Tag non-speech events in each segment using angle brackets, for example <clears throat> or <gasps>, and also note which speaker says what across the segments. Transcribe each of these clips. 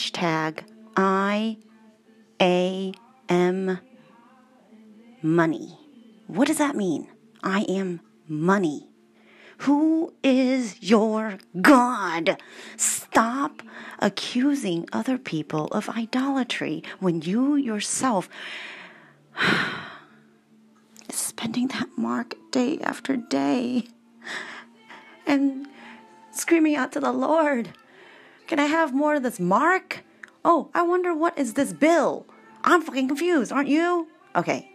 Speaker 1: hashtag I A M money. What does that mean? I am money. Who is your God? Stop accusing other people of idolatry when you yourself <sighs> spending that mark day after day and screaming out to the Lord, Can I have more of this mark? Oh, I wonder what is this bill? I'm fucking confused, aren't you? Okay.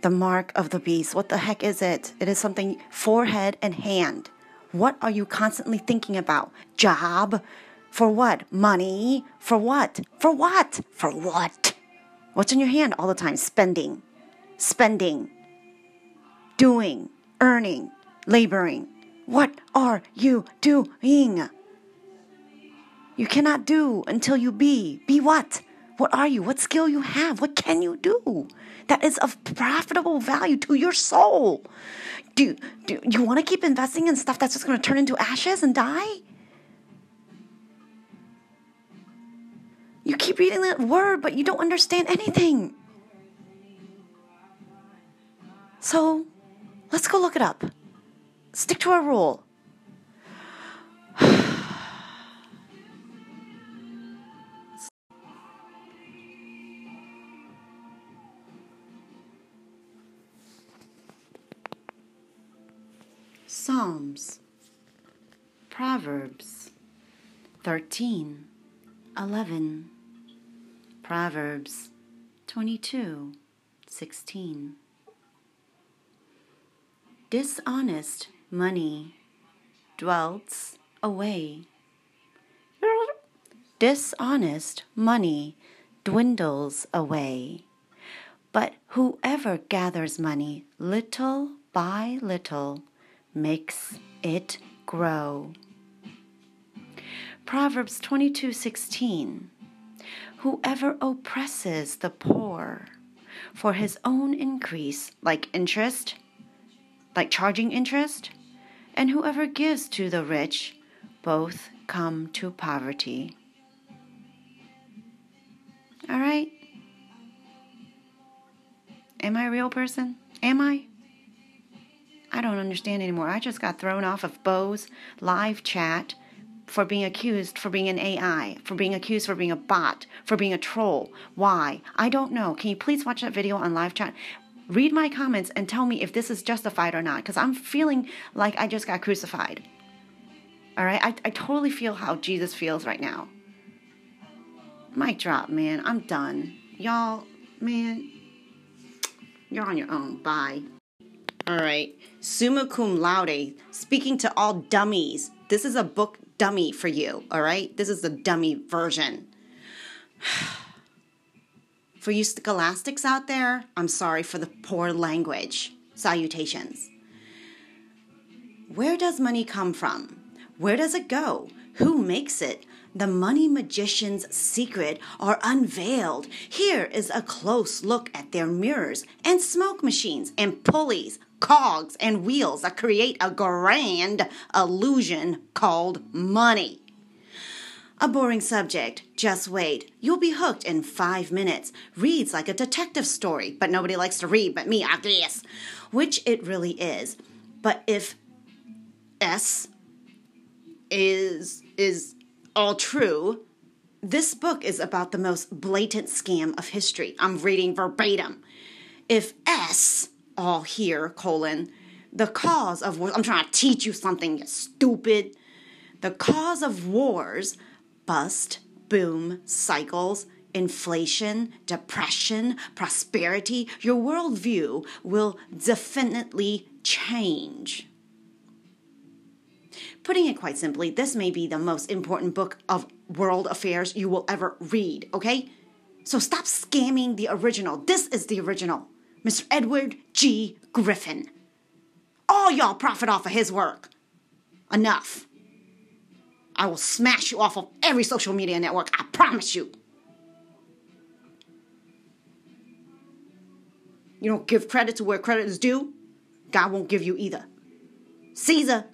Speaker 1: The mark of the beast. What the heck is it? It is something forehead and hand. What are you constantly thinking about? Job? For what? Money? For what? For what? For what? What's in your hand all the time? Spending. Spending. Doing. Earning. Laboring. What are you doing? You cannot do until you be. Be what? What are you? What skill you have? What can you do that is of profitable value to your soul? Do, do you want to keep investing in stuff that's just going to turn into ashes and die? You keep reading that word, but you don't understand anything. So let's go look it up. Stick to our rule. Psalms, Proverbs 13, 11, Proverbs 22, 16. Dishonest money dwells away. Dishonest money dwindles away. But whoever gathers money little by little makes it grow. Proverbs 22:16 Whoever oppresses the poor for his own increase like interest like charging interest and whoever gives to the rich both come to poverty. All right? Am I a real person? Am I? I don't understand anymore. I just got thrown off of Bo's live chat for being accused for being an AI, for being accused for being a bot, for being a troll. Why? I don't know. Can you please watch that video on live chat? Read my comments and tell me if this is justified or not, because I'm feeling like I just got crucified. All right? I, I totally feel how Jesus feels right now. Mic drop, man. I'm done. Y'all, man, you're on your own. Bye. All right. Summa cum laude, speaking to all dummies. This is a book dummy for you, all right? This is the dummy version. <sighs> For you scholastics out there, I'm sorry for the poor language. Salutations. Where does money come from? Where does it go? Who makes it? The money magician's secret are unveiled. Here is a close look at their mirrors and smoke machines and pulleys, cogs and wheels that create a grand illusion called money. A boring subject. Just wait. You'll be hooked in five minutes. Reads like a detective story, but nobody likes to read but me, I guess. Which it really is. But if S is is all true, this book is about the most blatant scam of history. I'm reading verbatim. If S all here, colon, the cause of war, I'm trying to teach you something, you stupid. The cause of wars bust, boom, cycles, inflation, depression, prosperity, your worldview will definitely change. Putting it quite simply, this may be the most important book of world affairs you will ever read, okay? So stop scamming the original. This is the original. Mr. Edward G. Griffin. All y'all profit off of his work. Enough. I will smash you off of every social media network. I promise you. You don't give credit to where credit is due, God won't give you either. Caesar.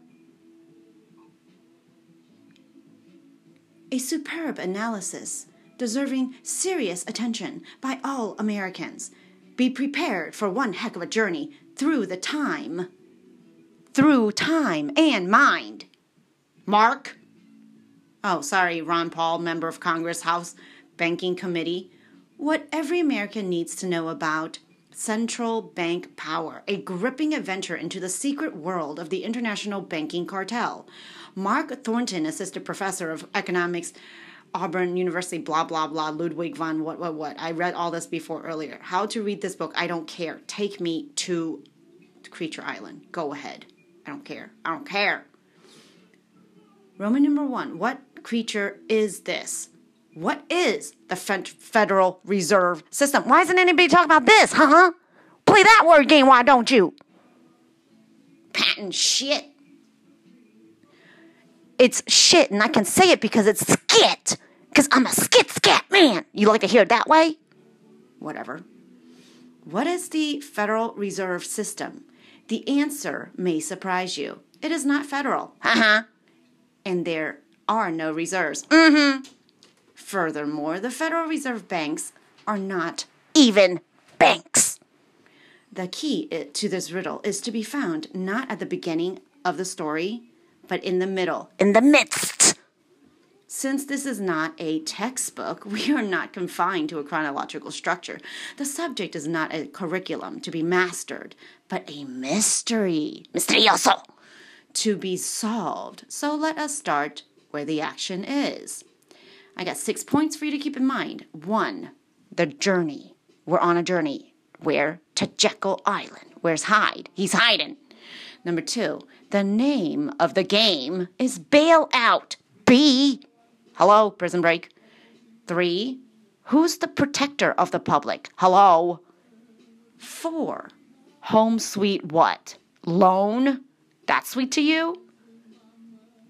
Speaker 1: A superb analysis, deserving serious attention by all Americans. Be prepared for one heck of a journey through the time. Through time and mind. Mark? Oh, sorry, Ron Paul, member of Congress, House Banking Committee. What every American needs to know about central bank power, a gripping adventure into the secret world of the international banking cartel. Mark Thornton, assistant professor of economics, Auburn University, blah, blah, blah, Ludwig von what, what, what. I read all this before earlier. How to read this book, I don't care. Take me to Creature Island. Go ahead. I don't care. I don't care. Roman number one. What creature is this? What is the Federal Reserve System? Why isn't anybody talking about this, huh? Play that word game, why don't you? Patent shit. It's shit, and I can say it because it's skit. Because I'm a skit scat man. You like to hear it that way? Whatever. What is the Federal Reserve System? The answer may surprise you. It is not federal. Uh huh. And there are no reserves. Mm hmm. Furthermore, the Federal Reserve banks are not even banks. The key to this riddle is to be found not at the beginning of the story, but in the middle, in the midst. Since this is not a textbook, <laughs> we are not confined to a chronological structure. The subject is not a curriculum to be mastered, but a mystery, misterioso, to be solved. So let us start where the action is. I got six points for you to keep in mind. One, the journey. We're on a journey. Where? To Jekyll Island. Where's Hyde? He's hiding. Number two, the name of the game is Bailout. B. Hello, Prison Break. Three, who's the protector of the public? Hello. Four, home sweet what? Loan? That's sweet to you?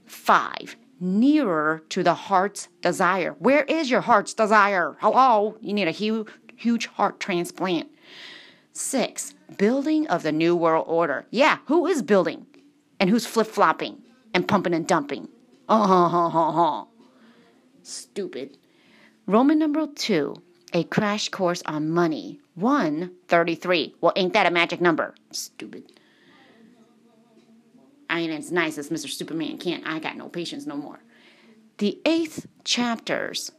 Speaker 1: Five, nearer to the heart's desire. Where is your heart's desire? Hello? You need a huge, huge heart transplant. Six, building of the New World Order. Yeah, who is building? And who's flip flopping and pumping and dumping? Oh, ha, ha, ha, ha. Stupid. Roman number two, a crash course on money. 133. Well, ain't that a magic number? Stupid. I mean, it's nice as Mr. Superman can't. I got no patience no more. The eighth chapters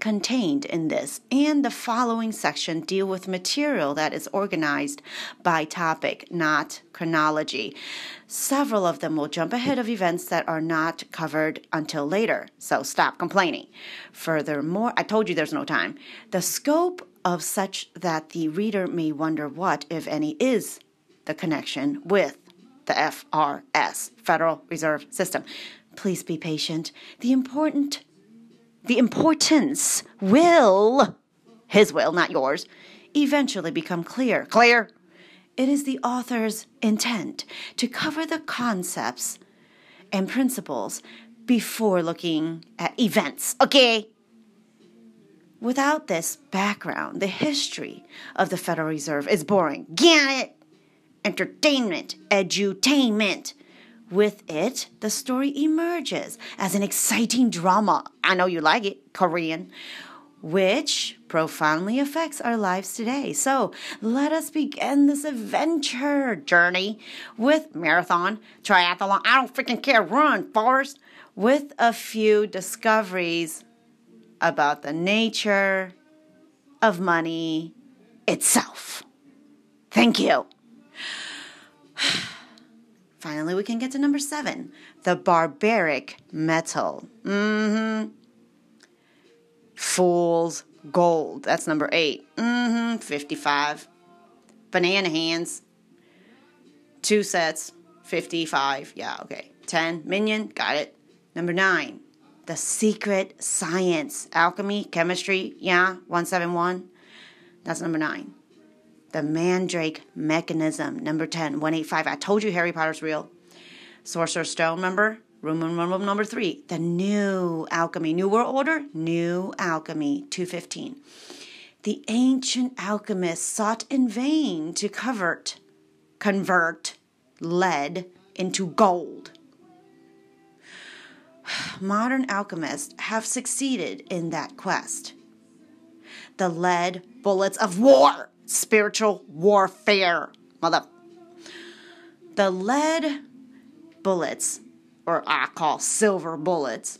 Speaker 1: contained in this and the following section deal with material that is organized by topic, not chronology. Several of them will jump ahead of events that are not covered until later, so stop complaining. Furthermore, I told you there's no time. The scope of such that the reader may wonder what, if any, is the connection with the FRS, Federal Reserve System. Please be patient. The important the importance will his will, not yours, eventually become clear. Clear? It is the author's intent to cover the concepts and principles before looking at events. Okay? Without this background, the history of the Federal Reserve is boring. Get it? entertainment, edutainment. With it, the story emerges as an exciting drama. I know you like it, Korean, which profoundly affects our lives today. So let us begin this adventure journey with marathon, triathlon. I don't freaking care. Run, Forrest. With a few discoveries about the nature of money itself. Thank you. <sighs> <sighs> Finally, we can get to number seven the barbaric metal. Mm hmm. Fool's gold. That's number eight. Mm hmm. 55. Banana hands. Two sets. 55. Yeah, okay. 10. Minion. Got it. Number nine. The secret science. Alchemy, chemistry. Yeah, 171. That's number nine. The Mandrake Mechanism, number 10, 185. I told you Harry Potter's real. Sorcerer's Stone, remember? Room, room, room number three. The New Alchemy, New World Order, New Alchemy, 215. The ancient alchemists sought in vain to convert, convert lead into gold. <sighs> Modern alchemists have succeeded in that quest. The lead bullets of war, spiritual warfare, mother. The lead bullets, or I call silver bullets,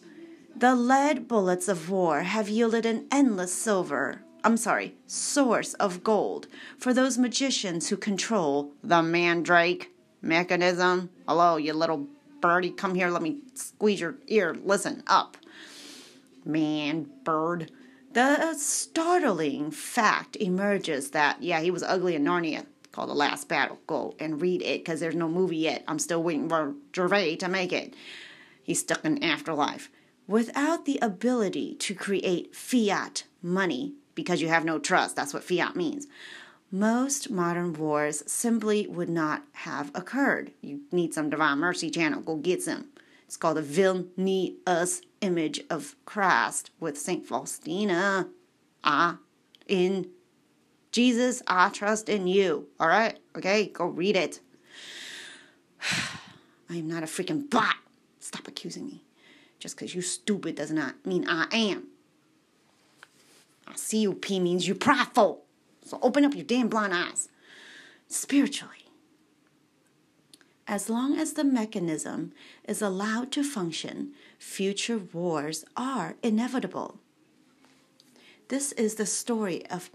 Speaker 1: the lead bullets of war have yielded an endless silver, I'm sorry, source of gold for those magicians who control the mandrake mechanism. Hello, you little birdie, come here, let me squeeze your ear. Listen up. Man, bird. The uh, startling fact emerges that, yeah, he was ugly in Narnia, called The Last Battle. Go and read it because there's no movie yet. I'm still waiting for Gervais to make it. He's stuck in afterlife. Without the ability to create fiat money, because you have no trust, that's what fiat means, most modern wars simply would not have occurred. You need some Divine Mercy channel, go get some. It's called the Vilnius image of Christ with St. Faustina. Ah, in Jesus, I trust in you. All right? Okay, go read it. <sighs> I am not a freaking bot. Stop accusing me. Just because you stupid does not mean I am. I see you, P means you prideful. So open up your damn blind eyes. Spiritually. As long as the mechanism is allowed to function, future wars are inevitable. This is the story of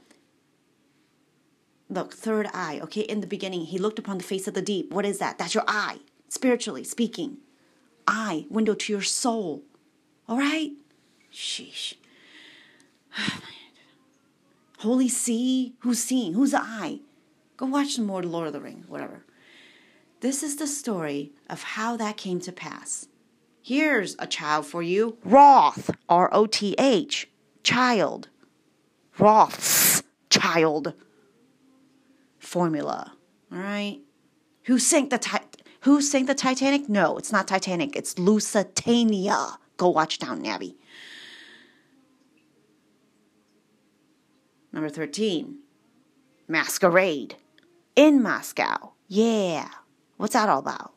Speaker 1: look, third eye, okay? In the beginning, he looked upon the face of the deep. What is that? That's your eye, spiritually speaking. Eye, window to your soul. All right? Sheesh. <sighs> Holy See? Who's seeing? Who's the eye? Go watch some more Lord of the Rings, whatever. This is the story of how that came to pass. Here's a child for you Roth, R O T H, child. Roth's child formula. All right? Who sank the ti- Who sank the Titanic? No, it's not Titanic. It's Lusitania. Go watch Down Abbey. Number 13. Masquerade. In Moscow. Yeah. What's that all about?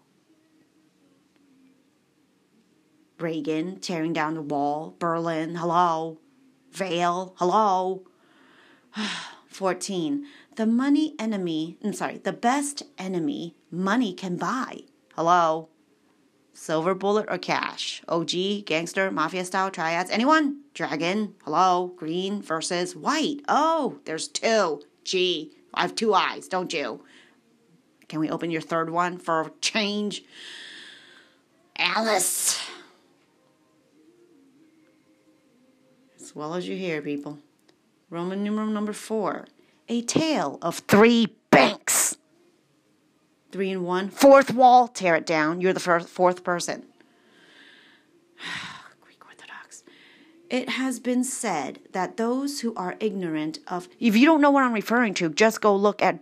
Speaker 1: Reagan tearing down the wall. Berlin, hello. Veil, hello. <sighs> 14. The money enemy, I'm sorry, the best enemy money can buy. Hello. Silver bullet or cash? OG, gangster, mafia style, triads. Anyone? Dragon, hello. Green versus white. Oh, there's two. G. I have two eyes, don't you? Can we open your third one for change? Alice. As well as you hear, people. Roman numeral number four. A tale of three banks. Three and one. Fourth wall, tear it down. You're the first, fourth person. <sighs> Greek Orthodox. It has been said that those who are ignorant of. If you don't know what I'm referring to, just go look at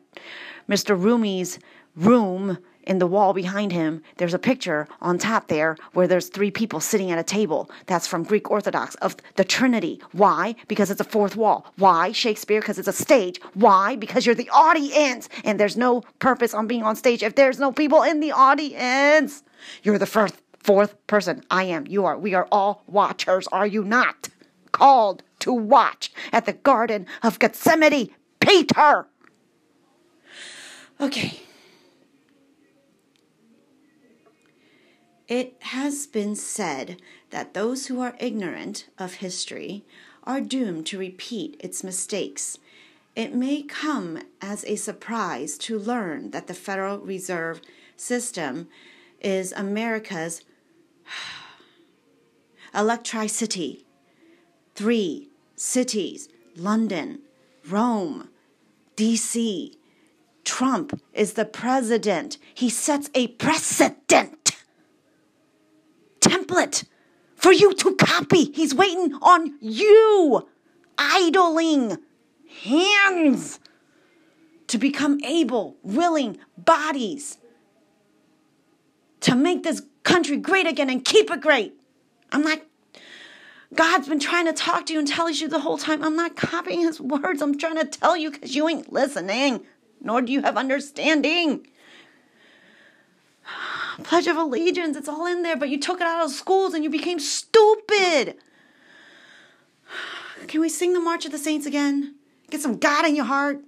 Speaker 1: Mr. Rumi's room in the wall behind him, there's a picture on top there where there's three people sitting at a table. That's from Greek Orthodox of the Trinity. Why? Because it's a fourth wall. Why? Shakespeare, because it's a stage. Why? Because you're the audience and there's no purpose on being on stage if there's no people in the audience. You're the first, fourth person. I am. You are. We are all watchers, are you not? Called to watch at the Garden of Gethsemane. Peter! Okay. It has been said that those who are ignorant of history are doomed to repeat its mistakes. It may come as a surprise to learn that the Federal Reserve System is America's <sighs> electricity. Three cities London, Rome, DC. Trump is the president. He sets a precedent template for you to copy. He's waiting on you, idling hands to become able, willing bodies to make this country great again and keep it great. I'm not, God's been trying to talk to you and tells you the whole time. I'm not copying his words. I'm trying to tell you because you ain't listening, nor do you have understanding. Pledge of Allegiance, it's all in there, but you took it out of schools and you became stupid. Can we sing the March of the Saints again? Get some God in your heart.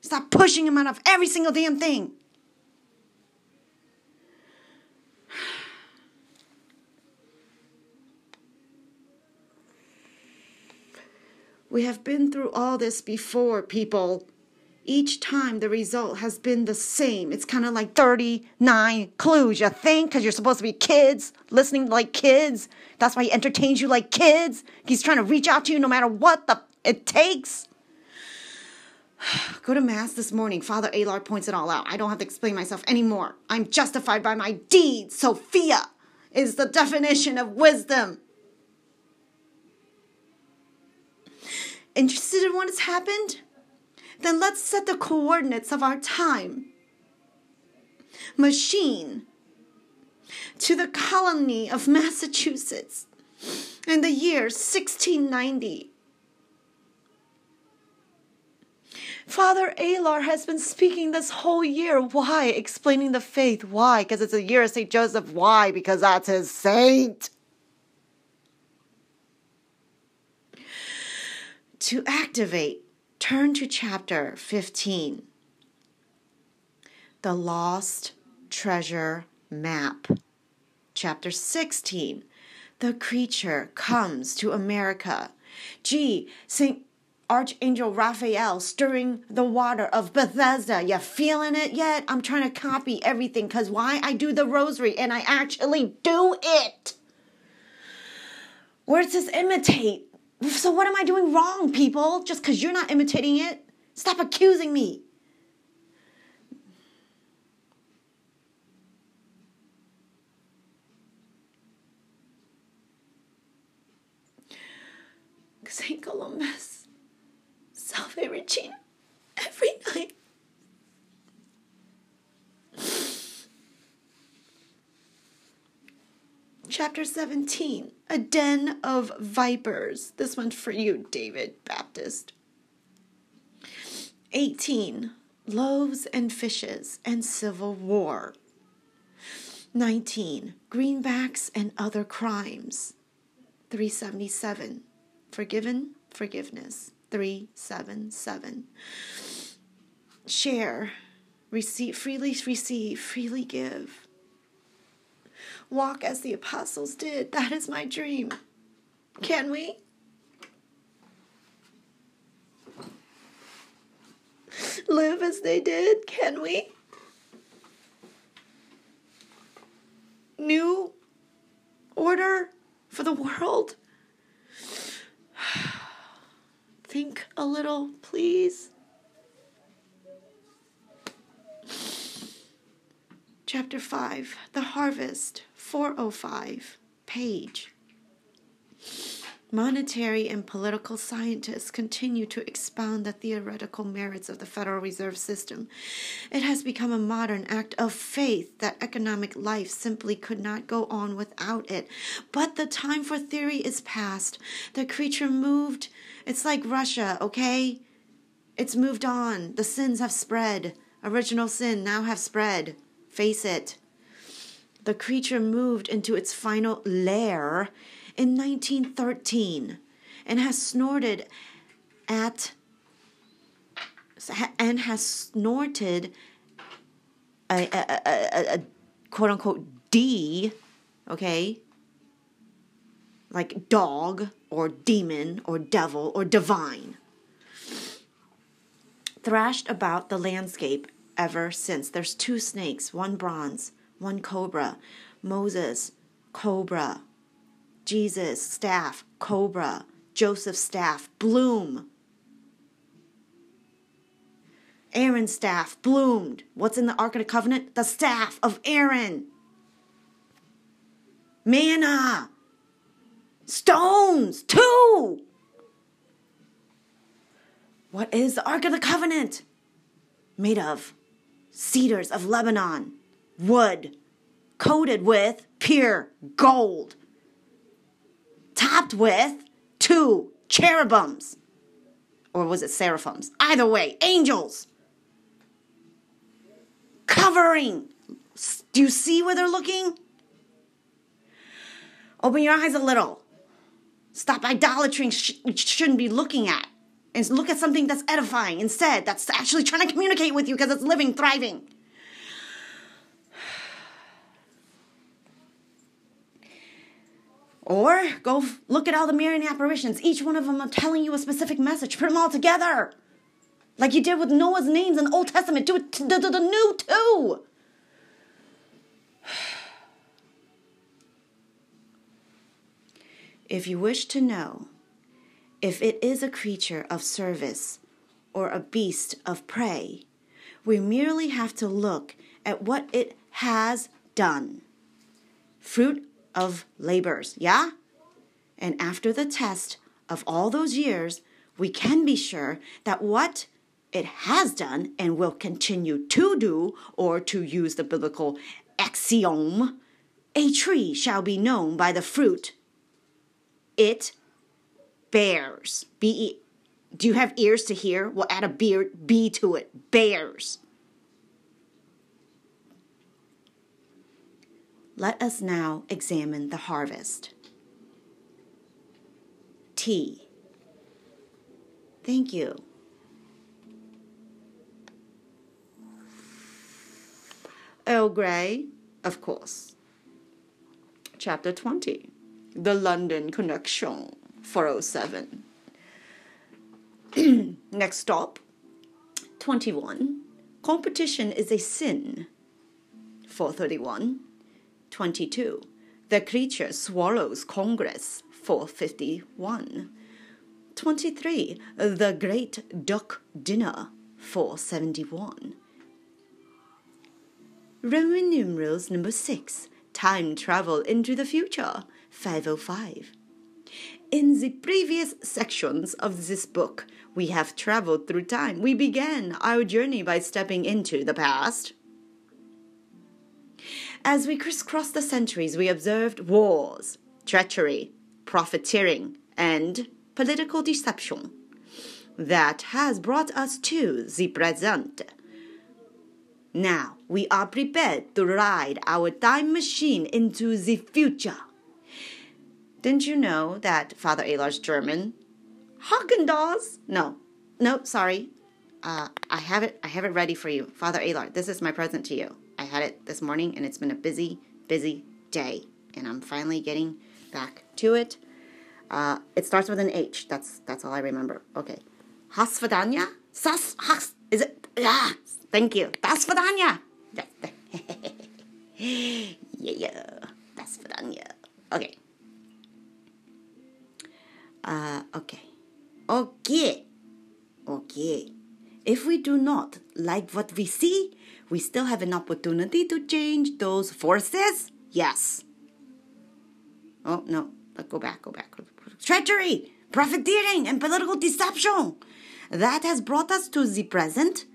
Speaker 1: Stop pushing him out of every single damn thing. <sighs> We have been through all this before, people. Each time the result has been the same. It's kind of like 39 clues, you think, because you're supposed to be kids, listening like kids. That's why he entertains you like kids. He's trying to reach out to you no matter what the, it takes. <sighs> Go to Mass this morning. Father Alar points it all out. I don't have to explain myself anymore. I'm justified by my deeds. Sophia is the definition of wisdom. Interested in what has happened? Then let's set the coordinates of our time. Machine to the colony of Massachusetts in the year 1690. Father Alar has been speaking this whole year. Why? Explaining the faith. Why? Because it's a year of St. Joseph. Why? Because that's his saint. To activate, turn to chapter 15 The Lost Treasure Map. Chapter 16 The creature comes to America. Gee, St. Archangel Raphael stirring the water of Bethesda. You feeling it yet? I'm trying to copy everything because why? I do the rosary and I actually do it. Where it says imitate, so what am I doing wrong, people? Just because you're not imitating it? Stop accusing me. St. Columbus, Salve Regina, every night. Chapter 17 A Den of Vipers. This one's for you, David Baptist. 18 Loaves and Fishes and Civil War. 19 Greenbacks and Other Crimes. 377 Forgiven, Forgiveness. 377 Share, receive, freely receive, freely give walk as the apostles did. That is my dream. Can we? Live as they did. Can we? New order for the world. <sighs> Think a little, please. Chapter 5 The Harvest 405 page. Monetary and political scientists continue to expound the theoretical merits of the Federal Reserve System. It has become a modern act of faith that economic life simply could not go on without it. But the time for theory is past. The creature moved. It's like Russia, okay? It's moved on. The sins have spread. Original sin now have spread. Face it the creature moved into its final lair in 1913 and has snorted at and has snorted a, a, a, a quote unquote D, okay, like dog or demon or devil or divine, thrashed about the landscape ever since. There's two snakes, one bronze one cobra. Moses, cobra. Jesus, staff, cobra. Joseph, staff, bloom. Aaron's staff bloomed. What's in the Ark of the Covenant? The staff of Aaron. Manna. Stones, two. What is the Ark of the Covenant? Made of cedars of Lebanon wood coated with pure gold, topped with two cherubims. Or was it seraphims? Either way, angels covering Do you see where they're looking? Open your eyes a little. Stop idolatering sh- shouldn't be looking at. And look at something that's edifying instead, that's actually trying to communicate with you because it's living, thriving. Or go look at all the mirroring apparitions. Each one of them are telling you a specific message. Put them all together. Like you did with Noah's names in the Old Testament. Do it to the, the new too. <sighs> If you wish to know if it is a creature of service or a beast of prey, we merely have to look at what it has done. Fruit of labors, yeah? And after the test of all those years, we can be sure that what it has done and will continue to do, or to use the biblical axiom, a tree shall be known by the fruit it bears. B E. Do you have ears to hear? We'll add a beer, B to it. Bears. Let us now examine the harvest. T. Thank you. Earl Grey, of course. Chapter 20 The London Connection, 407. <clears throat> Next stop 21. Competition is a sin, 431. 22. The creature swallows Congress, 451. 23. The Great Duck Dinner, 471. Roman numerals number 6. Time travel into the future, 505. In the previous sections of this book, we have traveled through time. We began our journey by stepping into the past. As we crisscrossed the centuries, we observed wars, treachery, profiteering, and political deception. That has brought us to the present. Now we are prepared to ride our time machine into the future. Didn't you know that Father Alar's German? Haagen-Dazs? No, no, sorry. Uh, I have it. I have it ready for you, Father Alar. This is my present to you. I had it this morning, and it's been a busy, busy day, and I'm finally getting back to it. Uh, it starts with an H. That's that's all I remember. Okay, Hasvadanya. Sas has. Is it? Ah, thank you. Das Vidanya. <laughs> yeah, yeah. Das Vidanya. Okay. Uh, okay. Okay. Okay. If we do not like what we see, we still have an opportunity to change those forces. Yes. Oh, no. But go back, go back. Treachery, profiteering, and political deception. That has brought us to the present.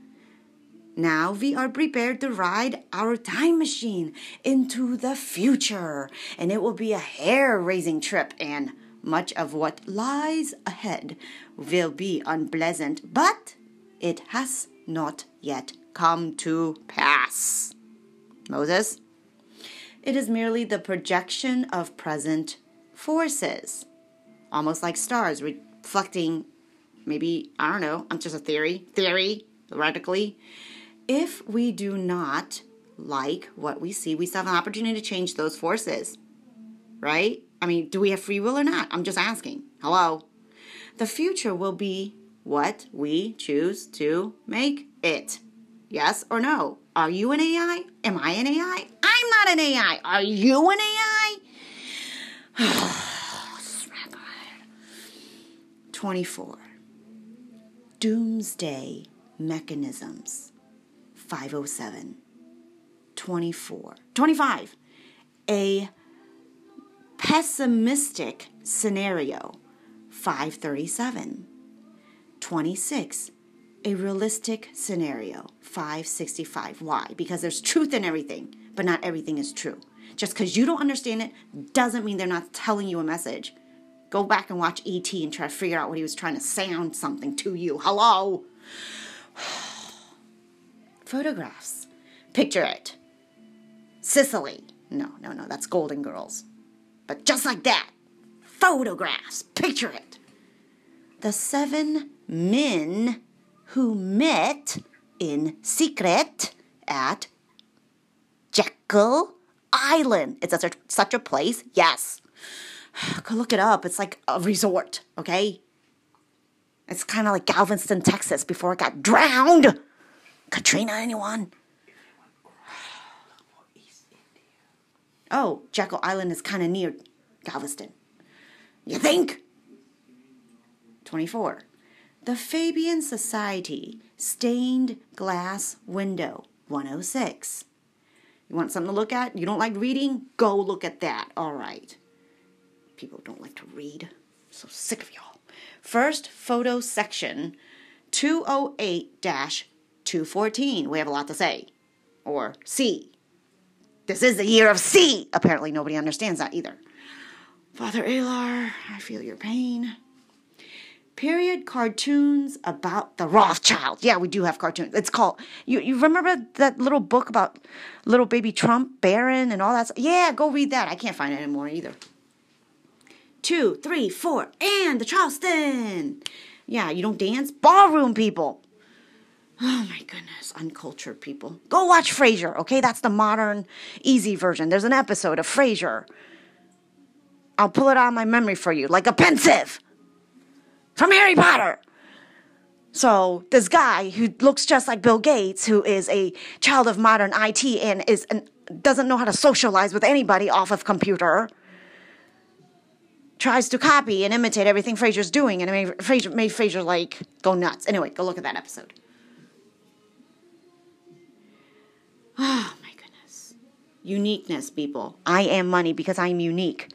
Speaker 1: Now we are prepared to ride our time machine into the future, and it will be a hair raising trip, and much of what lies ahead will be unpleasant, but it has not yet come to pass. Moses? It is merely the projection of present forces, almost like stars reflecting maybe, I don't know, I'm just a theory, theory, theoretically. If we do not like what we see, we still have an opportunity to change those forces, right? I mean, do we have free will or not? I'm just asking. Hello? The future will be what we choose to make it. Yes or no? Are you an AI? Am I an AI? I'm not an AI. Are you an AI? <sighs> 24. Doomsday Mechanisms 507. 24. 25. A pessimistic scenario 537. 26. A realistic scenario 565. Why? Because there's truth in everything, but not everything is true. Just because you don't understand it doesn't mean they're not telling you a message. Go back and watch ET and try to figure out what he was trying to sound something to you. Hello? <sighs> Photographs. Picture it. Sicily. No, no, no, that's Golden Girls. But just like that, photographs, picture it. The seven men who met in secret at Jekyll Island. It's such a, such a place. Yes. <sighs> Go look it up. It's like a resort, okay? It's kind of like Galveston, Texas before it got drowned. Katrina, anyone? Oh, Jekyll Island is kind of near Galveston. You think? 24. The Fabian Society Stained Glass Window 106. You want something to look at? You don't like reading? Go look at that. All right. People don't like to read. I'm so sick of y'all. First photo section 208 214. We have a lot to say. Or C. This is the year of C. Apparently, nobody understands that either. Father Alar, I feel your pain period cartoons about the Rothschild. Yeah, we do have cartoons. It's called you. You remember that little book about little baby Trump, Barron, and all that? Stuff? Yeah, go read that. I can't find it anymore either. Two, three, four, and the Charleston. Yeah, you don't dance. Ballroom people. Oh my goodness, uncultured people. Go watch Frasier, okay? That's the modern, easy version. There's an episode of Frasier. I'll pull it out of my memory for you, like a Pensieve from Harry Potter. So this guy who looks just like Bill Gates, who is a child of modern IT and is an, doesn't know how to socialize with anybody off of computer, tries to copy and imitate everything Frasier's doing, and it made Frasier, made Frasier like go nuts. Anyway, go look at that episode. <sighs> Oh my goodness, uniqueness, people. I am money because I am unique.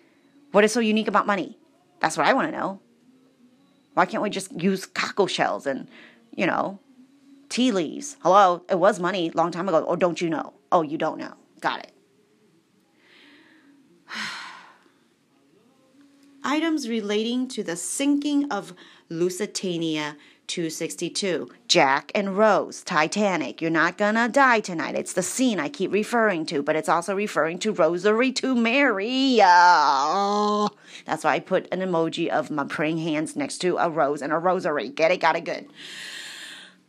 Speaker 1: What is so unique about money? That's what I want to know. Why can't we just use cockle shells and, you know, tea leaves? Hello, it was money long time ago. Or don't you know? Oh, you don't know. Got it. <sighs> Items relating to the sinking of Lusitania 262. Jack and Rose, Titanic. You're not gonna die tonight. It's the scene I keep referring to, but it's also referring to Rosary to Mary. Uh, that's why I put an emoji of my praying hands next to a rose and a rosary. Get it? Got it good.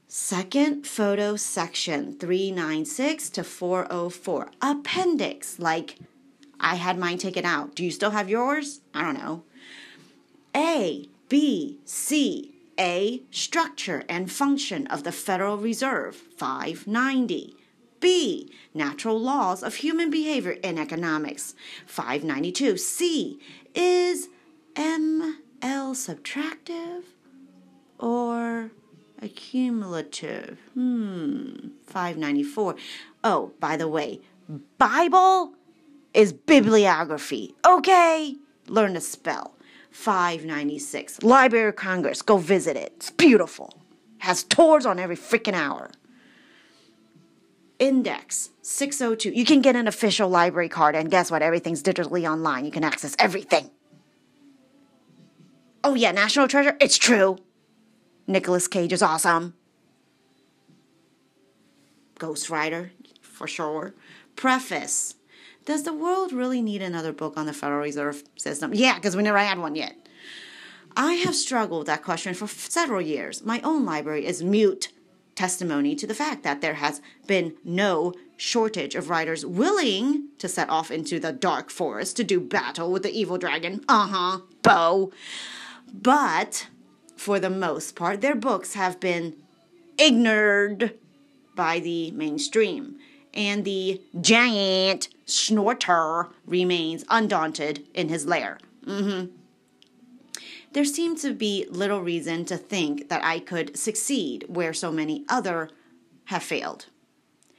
Speaker 1: Second photo section 396 to 404. Appendix, like I had mine taken out. Do you still have yours? I don't know. A, B, C, a. Structure and function of the Federal Reserve, 590. B. Natural laws of human behavior in economics, 592. C. Is ML subtractive or accumulative? Hmm, 594. Oh, by the way, Bible is bibliography. Okay? Learn to spell. 596. Library of Congress. Go visit it. It's beautiful. Has tours on every freaking hour. Index 602. You can get an official library card, and guess what? Everything's digitally online. You can access everything. Oh, yeah, National Treasure? It's true. Nicolas Cage is awesome. Ghost Rider, for sure. Preface does the world really need another book on the Federal Reserve System? Yeah, because we never had one yet. I have struggled with that question for several years. My own library is mute testimony to the fact that there has been no shortage of writers willing to set off into the dark forest to do battle with the evil dragon. Uh huh, Bo. But for the most part, their books have been ignored by the mainstream and the giant snorter remains undaunted in his lair. Mm-hmm. There seemed to be little reason to think that I could succeed where so many other have failed.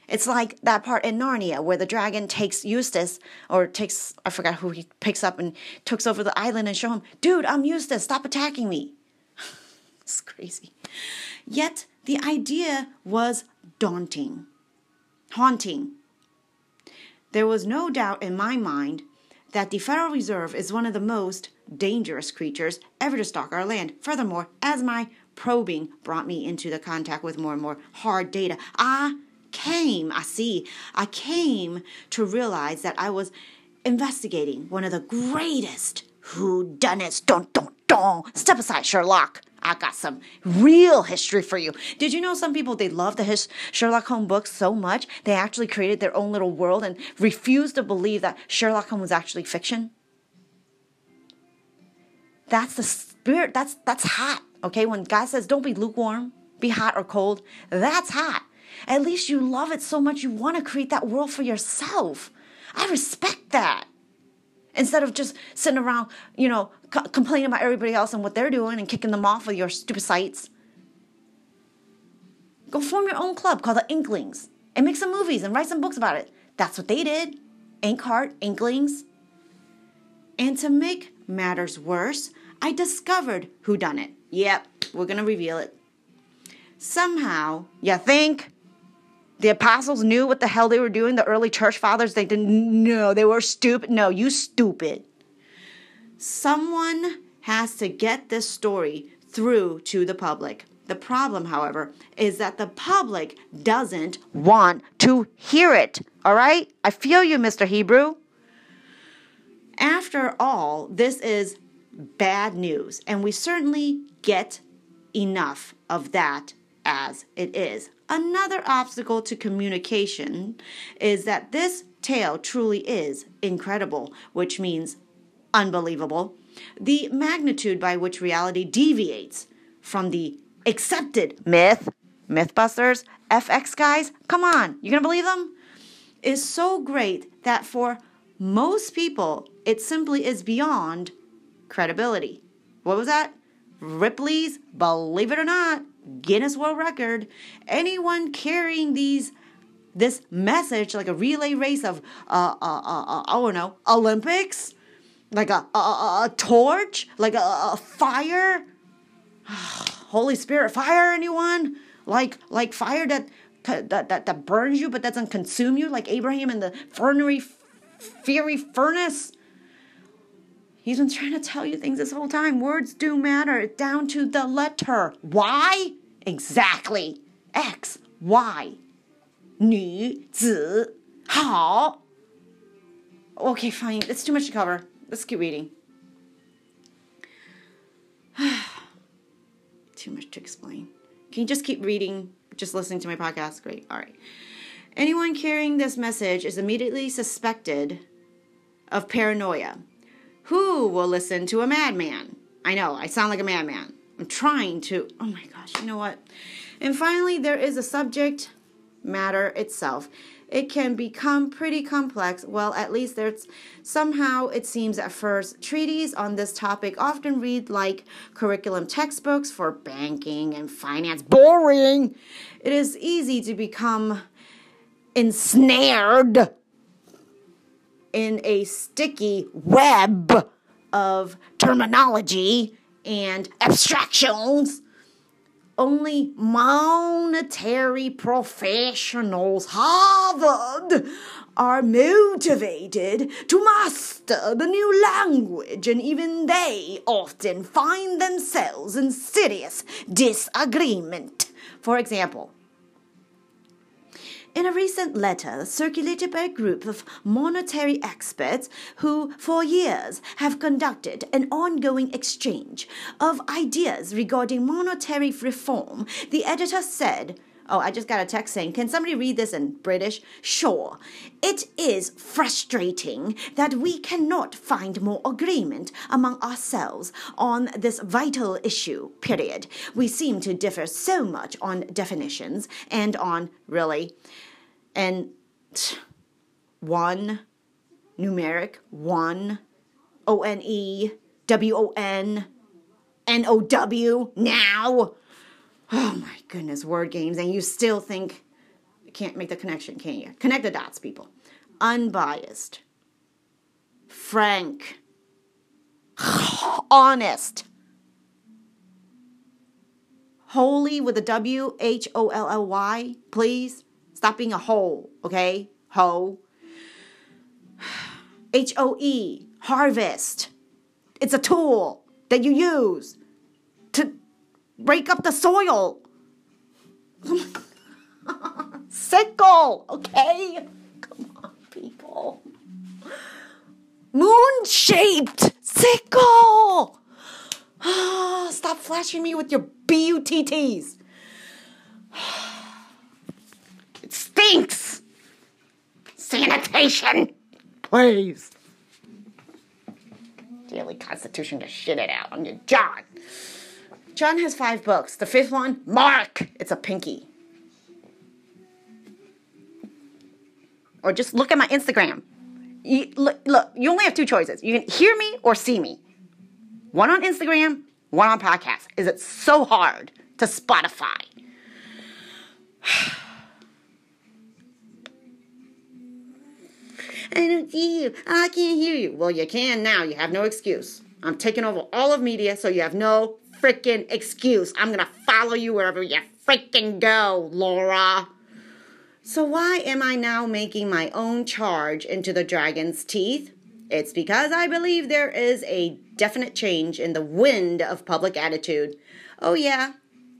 Speaker 1: It's like that part in Narnia where the dragon takes Eustace, or takes, I forgot who he picks up and takes over the island and show him, dude, I'm Eustace, stop attacking me. <laughs> it's crazy. Yet the idea was daunting haunting. There was no doubt in my mind that the Federal Reserve is one of the most dangerous creatures ever to stalk our land. Furthermore, as my probing brought me into the contact with more and more hard data, I came, I see, I came to realize that I was investigating one of the greatest who done it. Don't, don't, Step aside, Sherlock. I got some real history for you. Did you know some people they love the his Sherlock Holmes books so much they actually created their own little world and refused to believe that Sherlock Holmes was actually fiction? That's the spirit. That's that's hot. Okay, when God says don't be lukewarm, be hot or cold, that's hot. At least you love it so much you want to create that world for yourself. I respect that instead of just sitting around, you know, c- complaining about everybody else and what they're doing and kicking them off with your stupid sites. Go form your own club called the Inklings and make some movies and write some books about it. That's what they did. Inkheart, Inklings. And to make matters worse, I discovered who done it. Yep, we're gonna reveal it. Somehow, you think the apostles knew what the hell they were doing. The early church fathers, they didn't know. They were stupid. No, you stupid. Someone has to get this story through to the public. The problem, however, is that the public doesn't want to hear it. All right? I feel you, Mr. Hebrew. After all, this is bad news, and we certainly get enough of that as it is. Another obstacle to communication is that this tale truly is incredible, which means unbelievable. The magnitude by which reality deviates from the accepted myth, Mythbusters, FX guys, come on, you're gonna believe them? Is so great that for most people, it simply is beyond credibility. What was that? Ripley's, believe it or not, Guinness World Record. Anyone carrying these this message like a relay race of uh, uh, uh, uh I don't know Olympics, like a a, a, torch, like a, a fire. <sighs> Holy Spirit, fire! Anyone? Like like fire that that that, that burns you but doesn't consume you, like Abraham in the fiery furnace. He's been trying to tell you things this whole time. Words do matter down to the letter. Why? Exactly. X, Y. 女子好. Okay, fine. It's too much to cover. Let's keep reading. <sighs> too much to explain. Can you just keep reading, just listening to my podcast? Great. All right. Anyone carrying this message is immediately suspected of paranoia who will listen to a madman? I know, I sound like a madman. I'm trying to. Oh my gosh, you know what? And finally, there is a subject matter itself. It can become pretty complex. Well, at least there's somehow it seems at first. Treaties on this topic often read like curriculum textbooks for banking and finance. Boring! It is easy to become ensnared in a sticky web of terminology and abstractions. Only monetary professionals, Harvard, are motivated to master the new language, and even they often find themselves in serious disagreement. For example, in a recent letter circulated by a group of monetary experts who, for years, have conducted an ongoing exchange of ideas regarding monetary reform, the editor said, Oh, I just got a text saying, Can somebody read this in British? Sure. It is frustrating that we cannot find more agreement among ourselves on this vital issue, period. We seem to differ so much on definitions and on, really, and one numeric, one O N E W O N N O W now. Oh my goodness, word games, and you still think you can't make the connection, can you? Connect the dots, people. Unbiased, frank, <sighs> honest, holy with a W H O L L Y, please. Stop being a hoe, okay? Hoe. H O E, harvest. It's a tool that you use to break up the soil. <laughs> sickle, okay? Come on, people. Moon shaped sickle. <sighs> Stop flashing me with your BUTTs. <sighs> It stinks. Sanitation, please. Daily Constitution to shit it out on your John. John has five books. The fifth one, Mark. It's a pinky. Or just look at my Instagram. You, look, look, you only have two choices. You can hear me or see me. One on Instagram, one on podcast. Is it so hard to Spotify? <sighs> I don't see you. I can't hear you. Well, you can now. You have no excuse. I'm taking over all of media, so you have no freaking excuse. I'm gonna follow you wherever you freaking go, Laura. So, why am I now making my own charge into the dragon's teeth? It's because I believe there is a definite change in the wind of public attitude. Oh, yeah,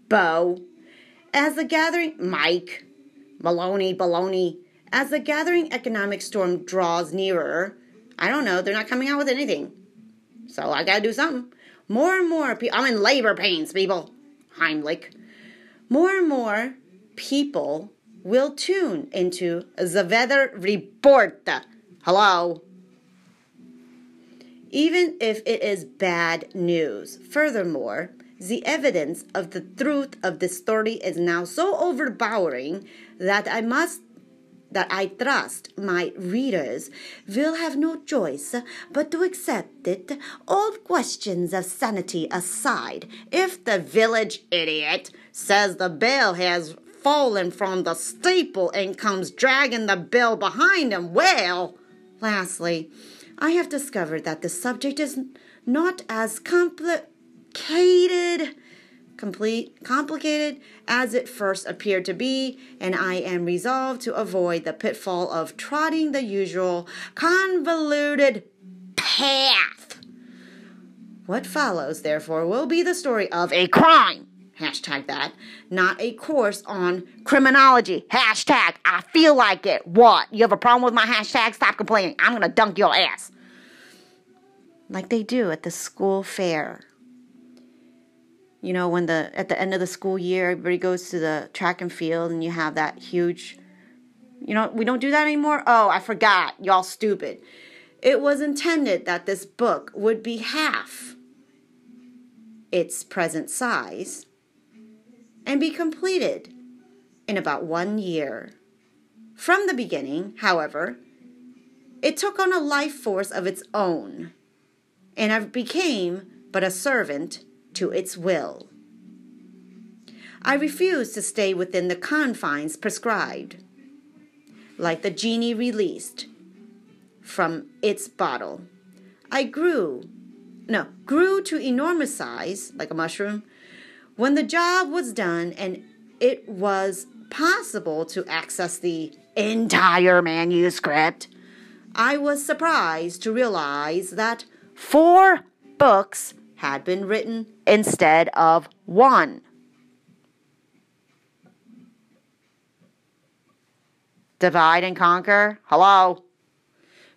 Speaker 1: Bo. As the gathering, Mike, Maloney, Baloney, as the gathering economic storm draws nearer, I don't know, they're not coming out with anything. So I gotta do something. More and more people, I'm in labor pains, people. Heimlich. More and more people will tune into the weather report. Hello. Even if it is bad news. Furthermore, the evidence of the truth of this story is now so overpowering that I must that I trust my readers will have no choice but to accept it, all questions of sanity aside. If the village idiot says the bell has fallen from the steeple and comes dragging the bell behind him, well, lastly, I have discovered that the subject is not as complicated complete complicated as it first appeared to be, and I am resolved to avoid the pitfall of trotting the usual convoluted path. What follows, therefore, will be the story of a crime. Hashtag that. Not a course on criminology. Hashtag I feel like it. What? You have a problem with my hashtag? Stop complaining. I'm gonna dunk your ass. Like they do at the school fair you know when the at the end of the school year everybody goes to the track and field and you have that huge you know we don't do that anymore? Oh i forgot. Y'all stupid. It was intended that this book would be half its present size and be completed in about one year. From the beginning however it took on a life force of its own and i became but a servant to its will. I refused to stay within the confines prescribed, like the genie released from its bottle. I grew, no, grew to enormous size, like a mushroom, when the job was done and it was possible to access the entire manuscript. I was surprised to realize that four books had been written instead of one. Divide and conquer? Hello?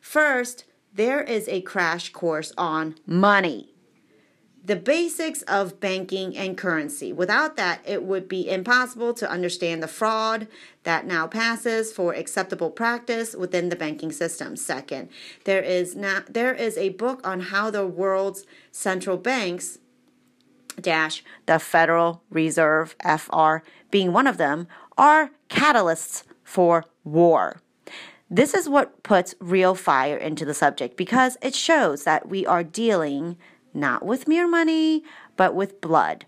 Speaker 1: First, there is a crash course on money the basics of banking and currency. Without that, it would be impossible to understand the fraud that now passes for acceptable practice within the banking system. Second, there is not there is a book on how the world's central banks dash the Federal Reserve FR being one of them are catalysts for war. This is what puts real fire into the subject because it shows that we are dealing not with mere money, but with blood,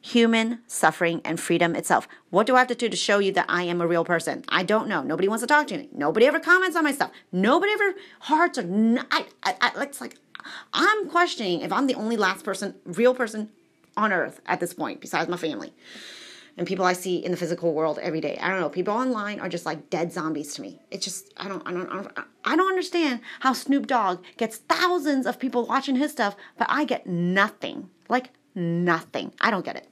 Speaker 1: human suffering, and freedom itself. What do I have to do to show you that I am a real person? I don't know. Nobody wants to talk to me. Nobody ever comments on my stuff. Nobody ever hearts or I, I, I, it's like I'm questioning if I'm the only last person, real person on earth at this point, besides my family and people I see in the physical world every day. I don't know. People online are just like dead zombies to me. It's just I don't I don't I don't, understand how Snoop Dogg gets thousands of people watching his stuff, but I get nothing. Like nothing. I don't get it.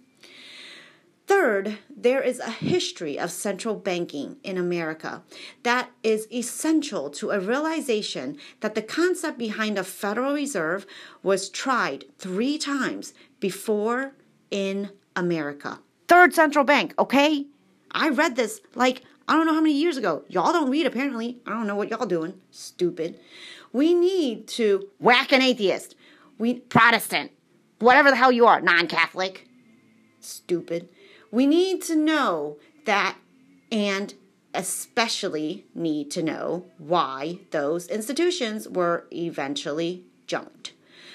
Speaker 1: Third, there is a history of central banking in America that is essential to a realization that the concept behind a Federal Reserve was tried three times before in America. Third central bank, okay? I read this like I don't know how many years ago. Y'all don't read apparently. I don't know what y'all doing. Stupid. We need to whack an atheist. We Protestant. Whatever the hell you are, non-Catholic. Stupid we need to know that and especially need to know why those institutions were eventually junked.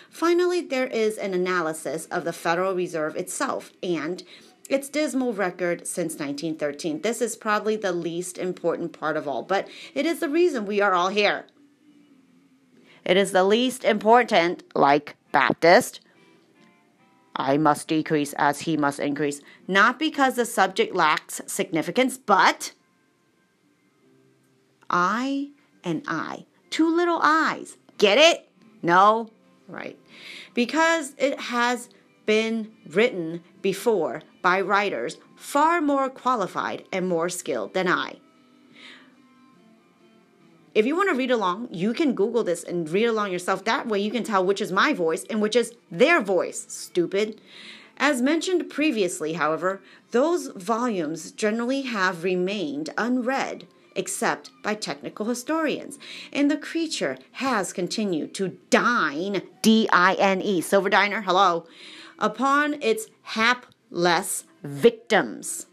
Speaker 1: Finally, there is an analysis of the Federal Reserve itself and its dismal record since 1913. This is probably the least important part of all, but it is the reason we are all here. It is the least important, like Baptist, I must decrease as he must increase, not because the subject lacks significance, but I and I, two little eyes. Get it? No? Right. Because it has been written before by writers far more qualified and more skilled than I. If you want to read along, you can Google this and read along yourself. That way you can tell which is my voice and which is their voice, stupid. As mentioned previously, however, those volumes generally have remained unread except by technical historians, and the creature has continued to dine, D I N E, silver diner, hello, upon its hapless victims.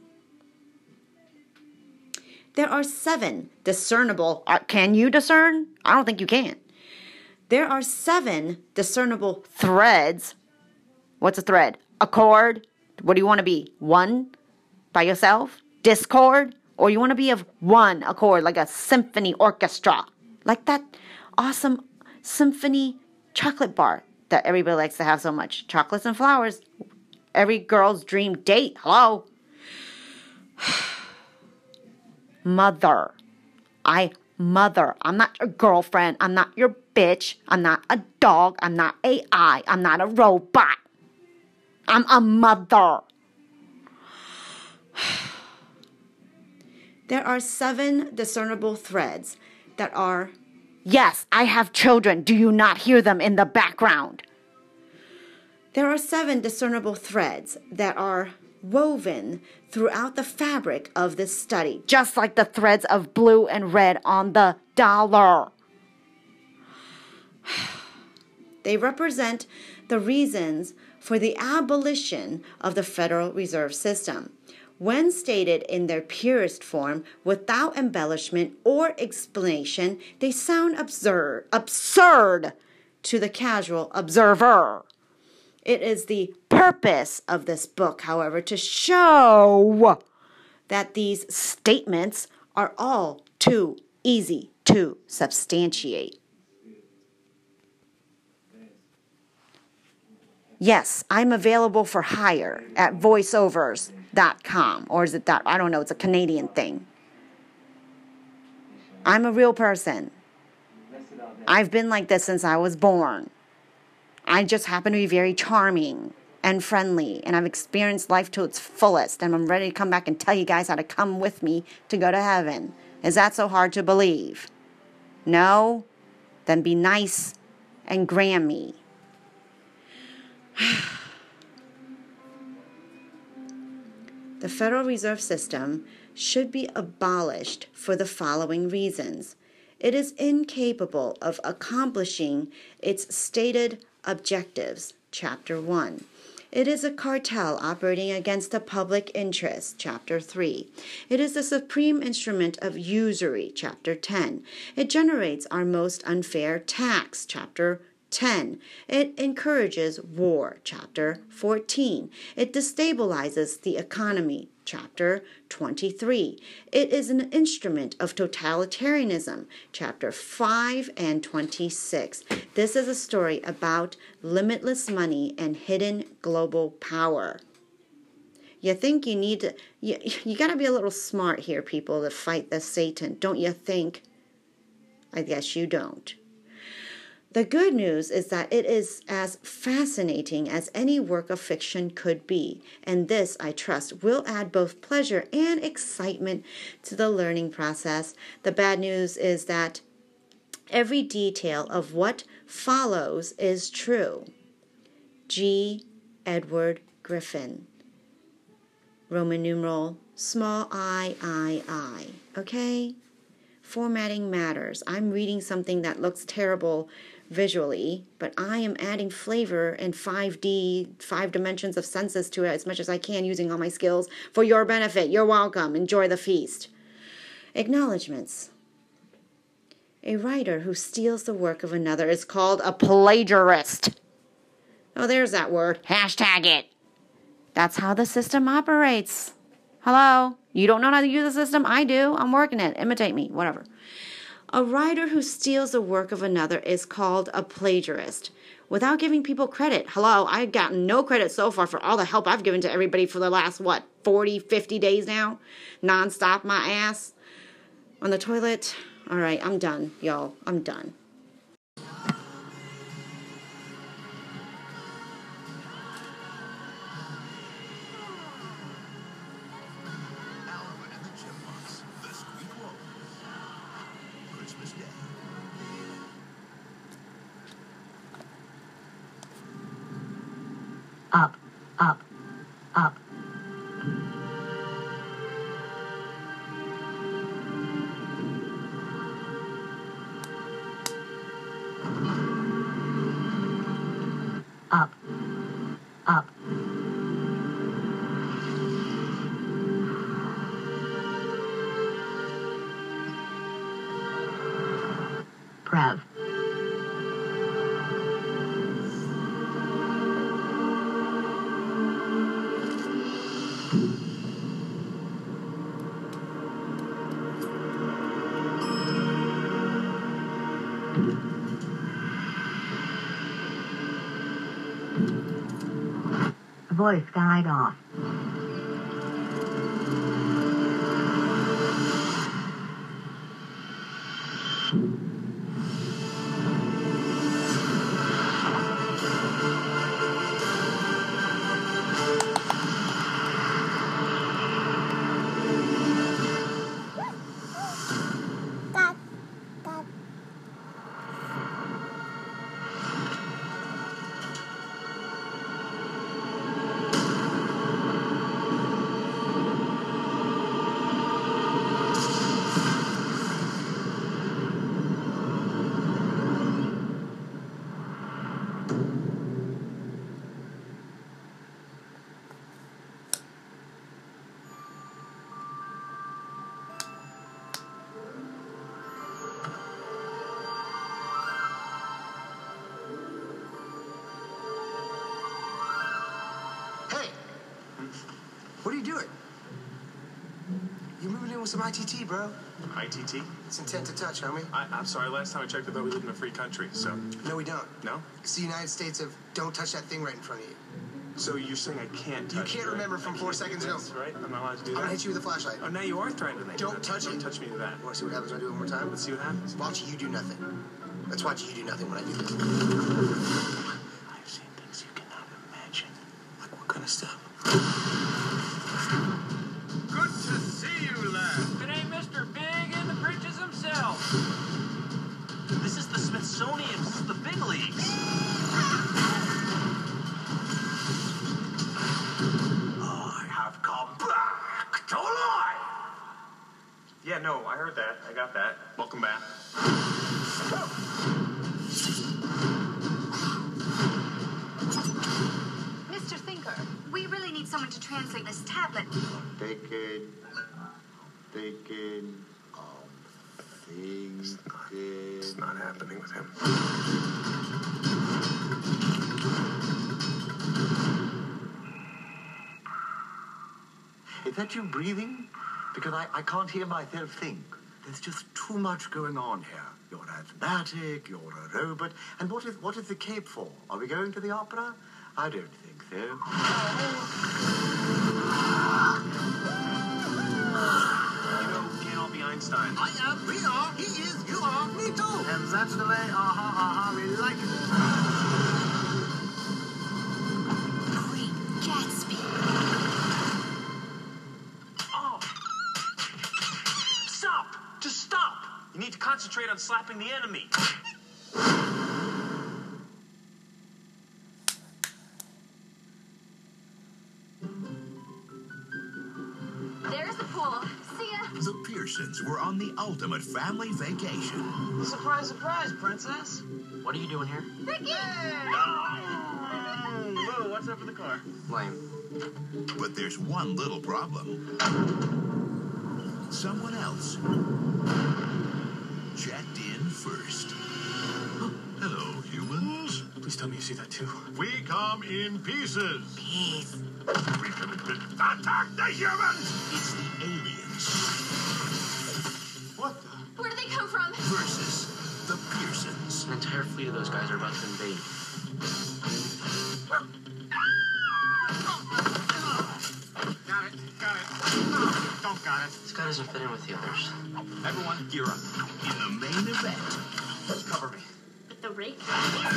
Speaker 1: There are seven discernible. Uh, can you discern? I don't think you can. There are seven discernible threads. What's a thread? A chord. What do you want to be? One by yourself? Discord? Or you want to be of one accord, like a symphony orchestra? Like that awesome symphony chocolate bar that everybody likes to have so much. Chocolates and flowers. Every girl's dream date. Hello? <sighs> mother. I mother. I'm not your girlfriend. I'm not your bitch. I'm not a dog. I'm not AI. I'm not a robot. I'm a mother. <sighs> There are seven discernible threads that are Yes, I have children. Do you not hear them in the background? There are seven discernible threads that are woven throughout the fabric of this study, just like the threads of blue and red on the dollar. <sighs> They represent the reasons for the abolition of the Federal Reserve System. When stated in their purest form, without embellishment or explanation, they sound absurd, absurd to the casual observer. It is the purpose of this book, however, to show that these statements are all too easy to substantiate. Yes, I'm available for hire at voiceovers.com. Or is it that? I don't know. It's a Canadian thing. I'm a real person. I've been like this since I was born. I just happen to be very charming and friendly, and I've experienced life to its fullest, and I'm ready to come back and tell you guys how to come with me to go to heaven. Is that so hard to believe? No? Then be nice and gram me. <sighs> <sighs> the Federal Reserve System should be abolished for the following reasons. It is incapable of accomplishing its stated objectives. Chapter 1. It is a cartel operating against the public interest, chapter 3. It is the supreme instrument of usury, chapter 10. It generates our most unfair tax, chapter 10. It encourages war, chapter 14. It destabilizes the economy, chapter 23. It is an instrument of totalitarianism, chapter 5 and 26. This is a story about limitless money and hidden global power. You think you need to, you, you got to be a little smart here, people, to fight the Satan, don't you think? I guess you don't. The good news is that it is as fascinating as any work of fiction could be, and this, I trust, will add both pleasure and excitement to the learning process. The bad news is that every detail of what follows is true. G. Edward Griffin. Roman numeral small i, I, I. Okay? Formatting matters. I'm reading something that looks terrible visually, but I am adding flavor and 5D, five dimensions of senses to it as much as I can using all my skills for your benefit. You're welcome. Enjoy the feast. Acknowledgements. A writer who steals the work of another is called a plagiarist. Oh, there's that word. Hashtag it. That's how the system operates. Hello? You don't know how to use the system? I do. I'm working it. Imitate me. Whatever. A writer who steals the work of another is called a plagiarist. Without giving people credit. Hello, I've gotten no credit so far for all the help I've given to everybody for the last, what, 40, 50 days now? Nonstop, my ass. On the toilet. All right, I'm done, y'all. I'm done.
Speaker 2: Up, up, up. Up, up. Prev. Voice guide off.
Speaker 3: Some ITT, bro.
Speaker 4: ITT?
Speaker 3: It's intent to touch, homie.
Speaker 4: I, I'm sorry, last time I checked, I thought we lived in a free country, so.
Speaker 3: No, we don't.
Speaker 4: No?
Speaker 3: It's the United States of don't touch that thing right in front of you.
Speaker 4: So you're saying I can't touch You
Speaker 3: can't
Speaker 4: it, right?
Speaker 3: remember from four seconds ago.
Speaker 4: right? I'm not allowed to do
Speaker 3: I'm gonna hit you with a flashlight.
Speaker 4: Oh, now you are threatening to make
Speaker 3: Don't
Speaker 4: me.
Speaker 3: touch
Speaker 4: Don't
Speaker 3: it.
Speaker 4: touch me with that.
Speaker 3: Want to see what happens when I do it one more time?
Speaker 4: Let's see what happens.
Speaker 3: Watch you do nothing. Let's watch you do nothing when I do this.
Speaker 5: I,
Speaker 4: I
Speaker 6: can't hear myself think. There's just too much going on here. You're asthmatic, you're a robot. And what is what is the cape for? Are we going to the opera? I don't think so.
Speaker 5: You know, can't all be
Speaker 7: Einstein.
Speaker 8: I am, we are, he is, you are, me too.
Speaker 4: And that's the way, ah, aha, aha, we like it.
Speaker 7: Concentrate on slapping the enemy.
Speaker 9: There's the pool. See ya.
Speaker 10: The Pearsons were on the ultimate family vacation.
Speaker 11: Surprise, surprise, princess.
Speaker 7: What are you doing here?
Speaker 9: Ricky!
Speaker 7: Whoa, what's up with the car?
Speaker 11: Lame.
Speaker 10: But there's one little problem. Someone else checked in first. Oh, hello, humans.
Speaker 5: Please tell me you see that too.
Speaker 10: We come in pieces. Peace. We can attack the humans. It's the aliens
Speaker 5: What the?
Speaker 9: Where did they come from?
Speaker 10: versus the Pearsons.
Speaker 7: An entire fleet of those guys are about to invade. Doesn't fit in with the others.
Speaker 5: Everyone, gear up.
Speaker 10: In the main event,
Speaker 5: Cover me.
Speaker 9: With the rake?
Speaker 10: a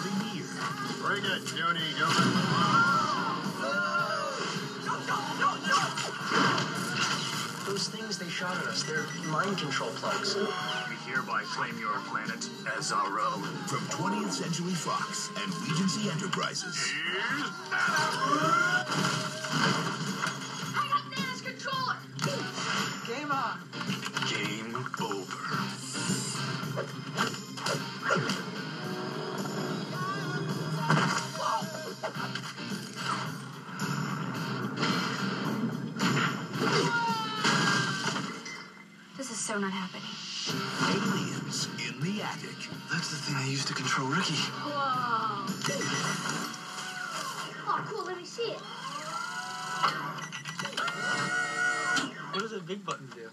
Speaker 10: veneer.
Speaker 4: Bring it, puny human.
Speaker 7: Those things they shot at us, they're mind control plugs.
Speaker 4: We hereby claim your planet as our own.
Speaker 10: From 20th Century Fox and Regency Enterprises.
Speaker 9: I
Speaker 11: Game.
Speaker 10: Game over.
Speaker 9: This is so not happening.
Speaker 10: Aliens in the attic.
Speaker 8: That's the thing I used to control Ricky.
Speaker 9: Whoa. Oh, cool. Let me see it.
Speaker 11: What does that big button do?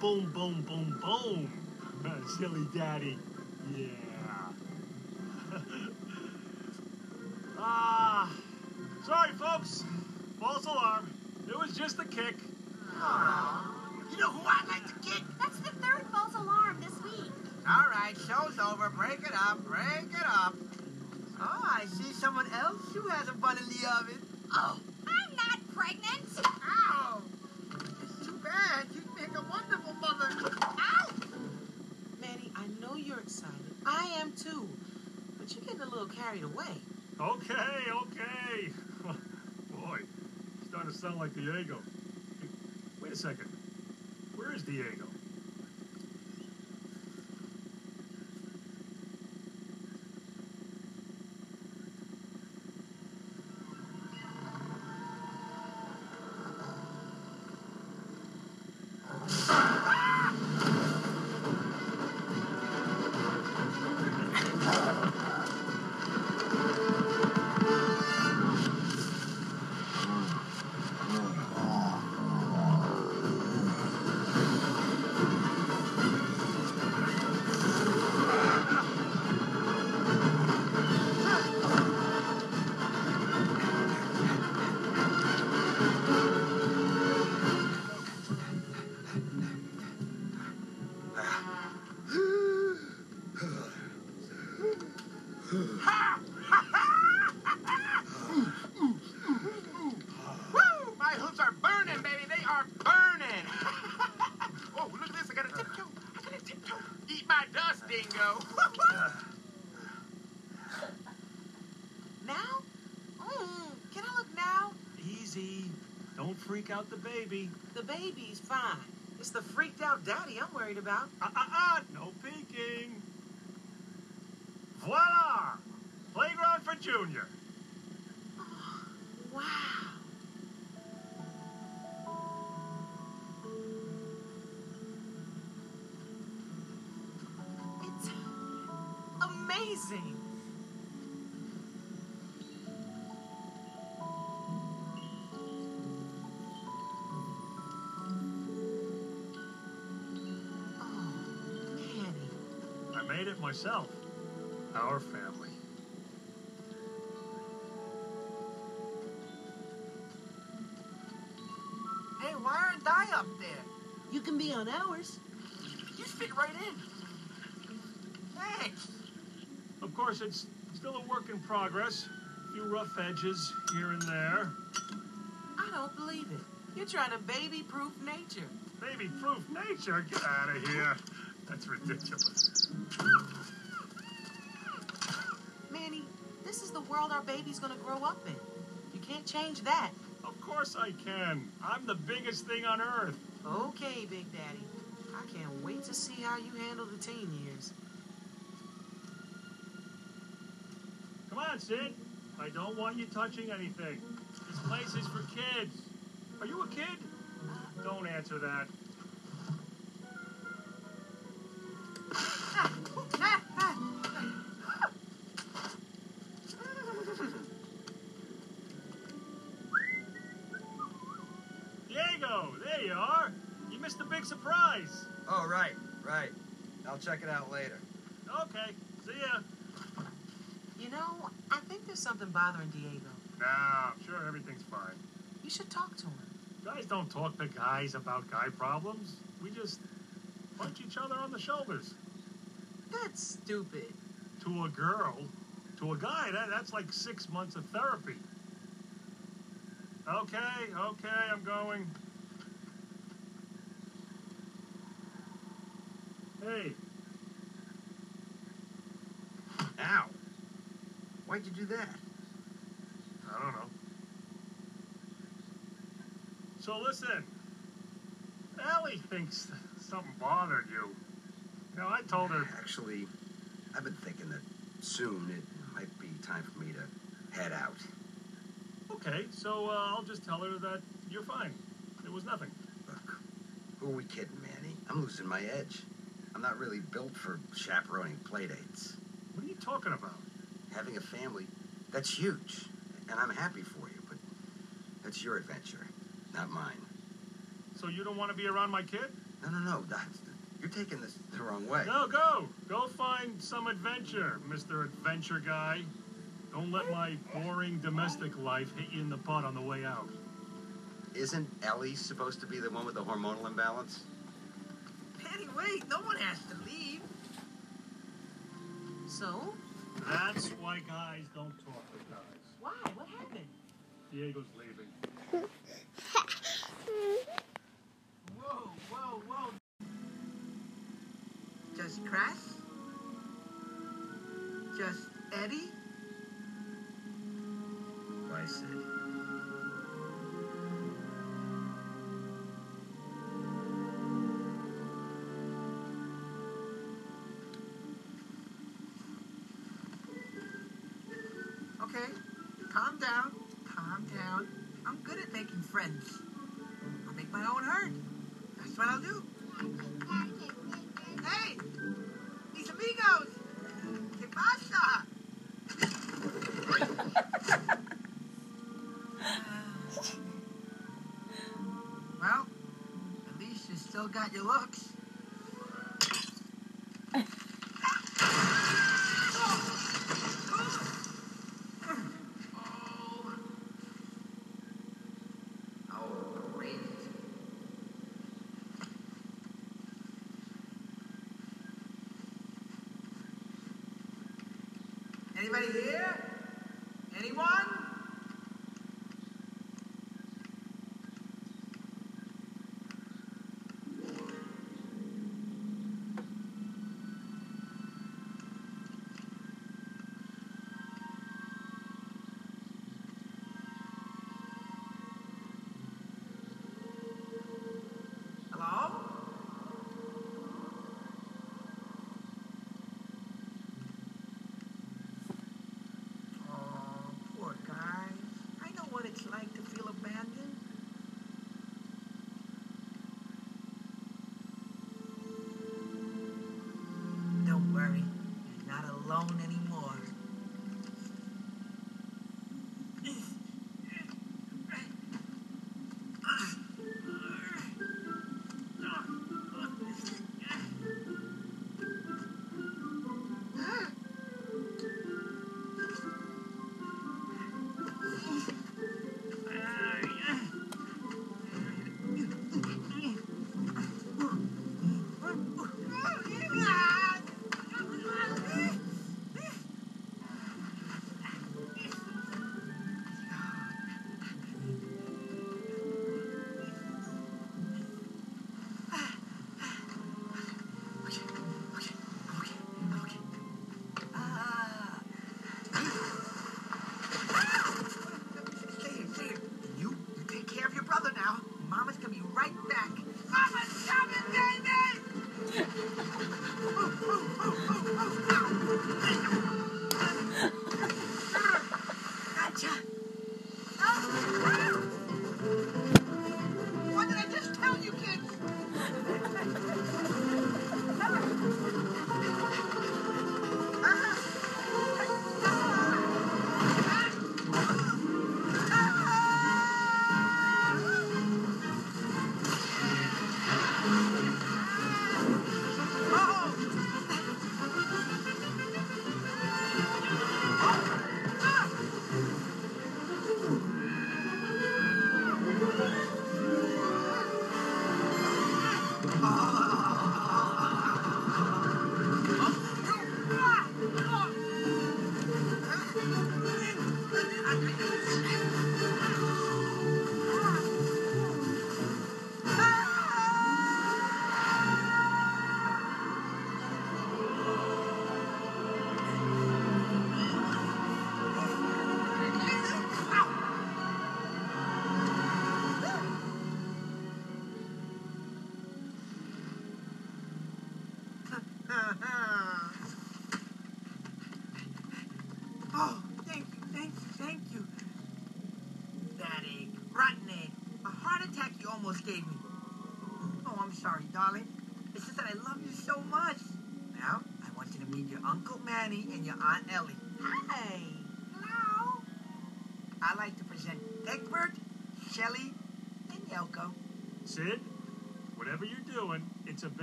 Speaker 5: Boom, boom, boom, boom. Silly daddy.
Speaker 8: like
Speaker 5: Diego. about the baby.
Speaker 12: The baby's fine. It's the freaked out daddy I'm worried about.
Speaker 5: made it myself. Our family.
Speaker 8: Hey, why aren't I up there?
Speaker 12: You can be on ours.
Speaker 8: You fit right in. Thanks.
Speaker 5: Of course, it's still a work in progress. A few rough edges here and there.
Speaker 12: I don't believe it. You're trying to baby-proof nature.
Speaker 5: Baby-proof nature? Get out of here. That's ridiculous.
Speaker 12: World our baby's gonna grow up in. You can't change that.
Speaker 5: Of course I can. I'm the biggest thing on earth.
Speaker 12: Okay, Big Daddy. I can't wait to see how you handle the teen years.
Speaker 5: Come on, Sid. I don't want you touching anything. This place is for kids. Are you a kid? Uh, don't answer that.
Speaker 13: Check it out later.
Speaker 5: Okay, see ya.
Speaker 12: You know, I think there's something bothering Diego.
Speaker 5: No, I'm sure everything's fine.
Speaker 12: You should talk to him.
Speaker 5: Guys don't talk to guys about guy problems. We just punch each other on the shoulders.
Speaker 12: That's stupid.
Speaker 5: To a girl, to a guy, that, that's like six months of therapy. Okay, okay, I'm going. Hey,
Speaker 13: Ow. Why'd you do that?
Speaker 5: I don't know. So listen, Ellie thinks something bothered you. You know, I told her
Speaker 13: Actually, I've been thinking that soon it might be time for me to head out.
Speaker 5: Okay, so uh, I'll just tell her that you're fine. It was nothing.
Speaker 13: Look, who are we kidding, Manny? I'm losing my edge. I'm not really built for chaperoning playdates.
Speaker 5: What are you talking about?
Speaker 13: Having a family, that's huge. And I'm happy for you, but that's your adventure, not mine.
Speaker 5: So you don't want to be around my kid?
Speaker 13: No, no, no. that- You're taking this the wrong way.
Speaker 5: No, go. Go find some adventure, Mr. Adventure Guy. Don't let my boring domestic life hit you in the butt on the way out.
Speaker 13: Isn't Ellie supposed to be the one with the hormonal imbalance? Manny, wait. No one has to leave.
Speaker 12: So,
Speaker 5: That's why guys don't talk to guys.
Speaker 12: why? What happened?
Speaker 5: Diego's leaving.
Speaker 13: Calm down. Calm down. I'm good at making friends. I'll make my own herd. That's what I'll do. Hey! Mis amigos! ¿Qué pasa? well, at least you still got your looks. Oh, great. Anybody here? Anyone?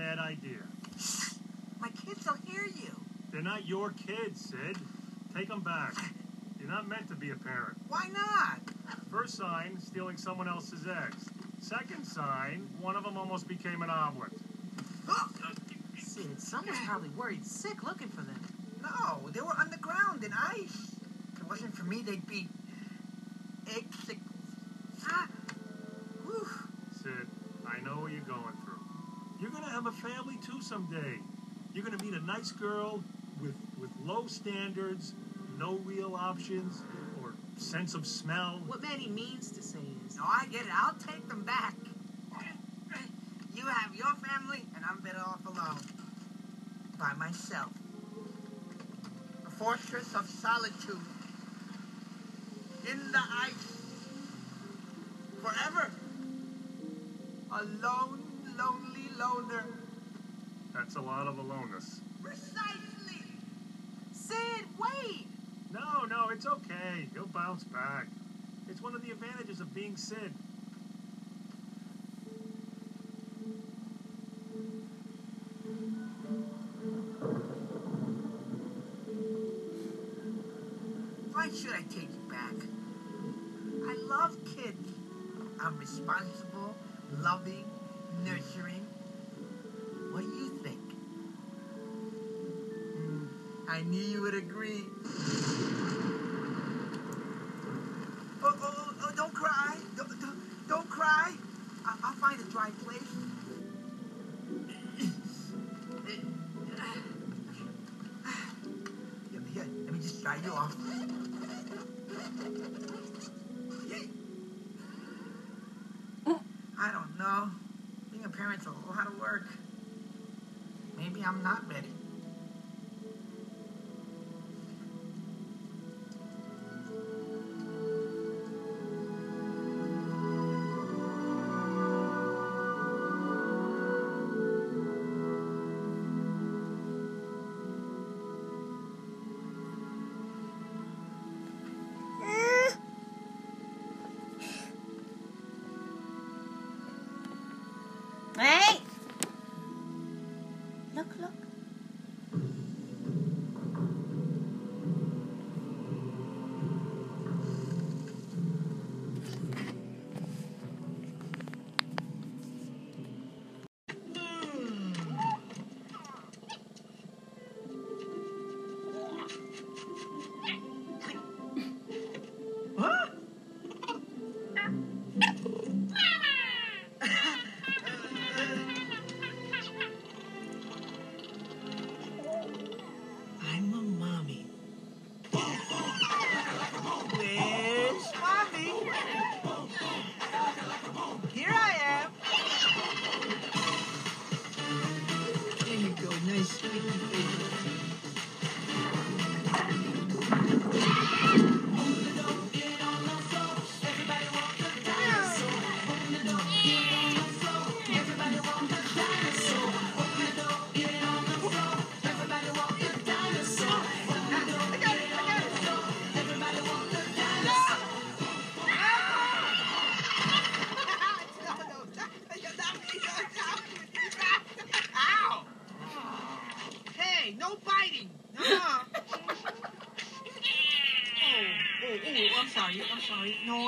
Speaker 5: Bad idea.
Speaker 8: My kids will hear you.
Speaker 5: They're not your kids, Sid. Take them back. You're not meant to be a parent.
Speaker 8: Why not?
Speaker 5: First sign, stealing someone else's eggs. Second sign, one of them almost became an omelet.
Speaker 12: Sid, someone's probably worried sick looking for them.
Speaker 8: No, they were underground in ice. If it wasn't for me, they'd be eggsicles. Ah. Whew.
Speaker 5: Sid, I know what you're going through. You're gonna have a family too someday. You're gonna meet a nice girl with with low standards, no real options, or sense of smell.
Speaker 12: What Manny means to say is,
Speaker 8: No, I get it. I'll take them back. You have your family, and I'm better off alone. By myself. A fortress of solitude. In the ice. Forever. A lone, lonely loner.
Speaker 5: That's a lot of aloneness.
Speaker 8: Precisely.
Speaker 12: Sid, wait!
Speaker 5: No, no, it's okay. He'll bounce back. It's one of the advantages of being Sid.
Speaker 8: You would agree.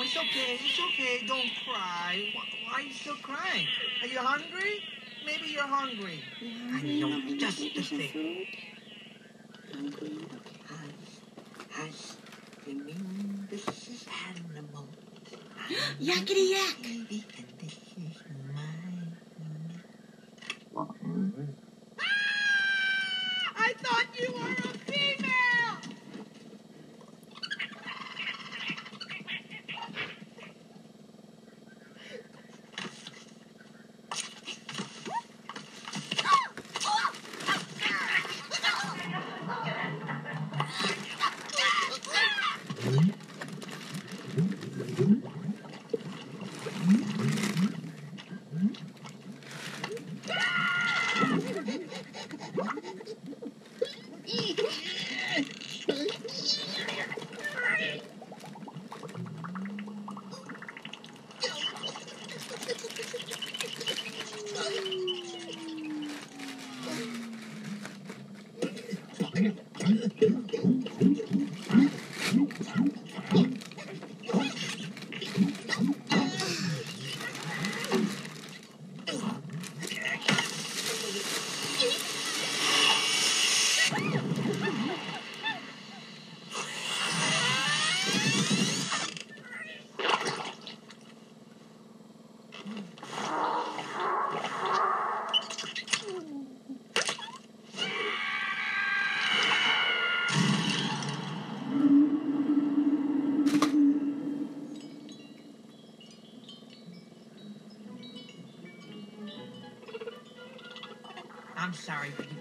Speaker 8: It's okay. It's okay. Don't cry. Why, are you still crying? Are you hungry? Maybe you're hungry. I know just the thing.
Speaker 14: Hungry. Hush. Hush. Remember, this is animal.
Speaker 1: Yakety yak.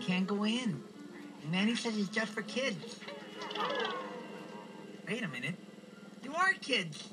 Speaker 8: Can't go in. And Manny says it's just for kids. Wait a minute. You
Speaker 9: are
Speaker 8: kids.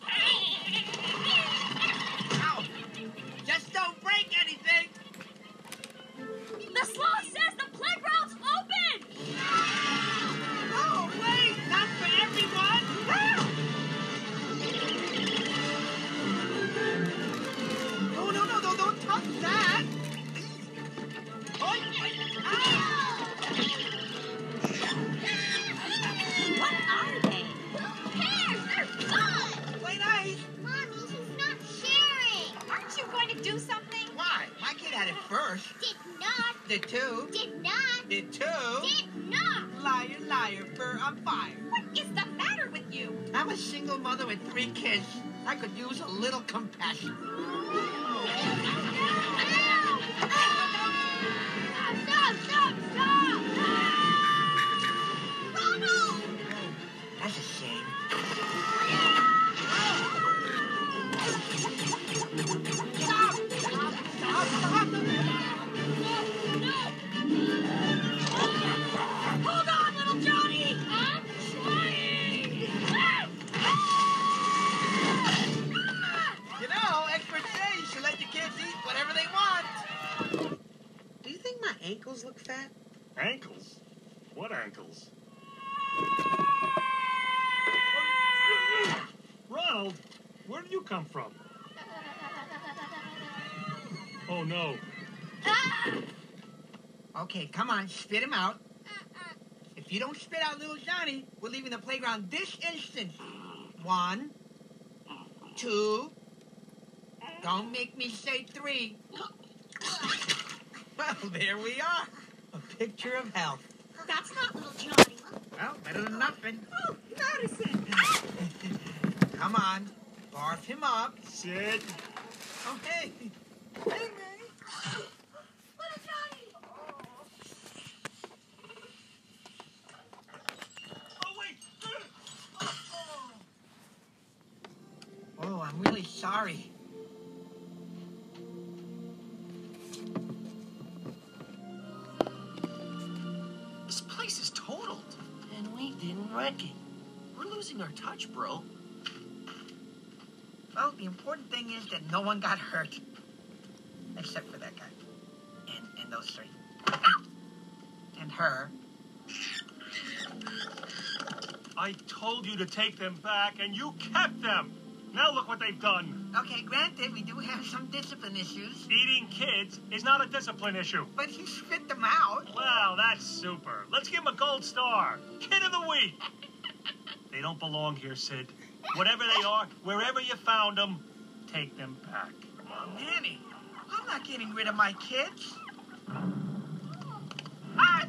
Speaker 8: Okay, come on, spit him out. Uh, uh. If you don't spit out little Johnny, we're leaving the playground this instant. One, two. Don't make me say three. <laughs> Well, there we are. A picture of health.
Speaker 9: That's not little Johnny.
Speaker 8: Well, better than nothing.
Speaker 12: Oh, Madison! <laughs>
Speaker 8: Come on, barf him up.
Speaker 5: Sid.
Speaker 8: Oh, hey. Hey,
Speaker 15: touch, bro.
Speaker 8: Well, the important thing is that no one got hurt. Except for that guy. And, and those three. And her.
Speaker 5: I told you to take them back, and you kept them. Now look what they've done.
Speaker 8: Okay, granted, we do have some discipline issues.
Speaker 5: Eating kids is not a discipline issue.
Speaker 8: But he spit them out.
Speaker 5: Well, that's super. Let's give him a gold star. Kid of the week. <laughs> They don't belong here, Sid. Whatever they are, wherever you found them, take them back.
Speaker 8: Manny, I'm not getting rid of my kids.
Speaker 12: I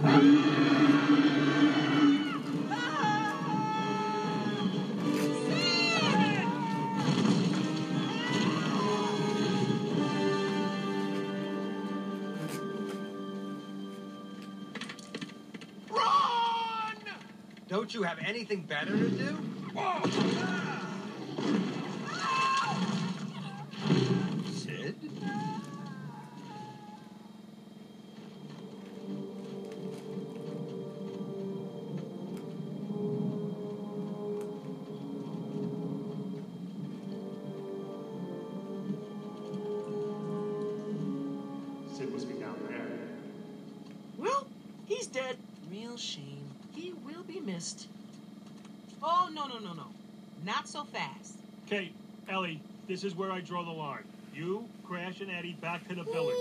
Speaker 13: Don't you have anything better to do? Sid?
Speaker 5: Okay, Ellie, this is where I draw the line. You, Crash, and Eddie back to the village.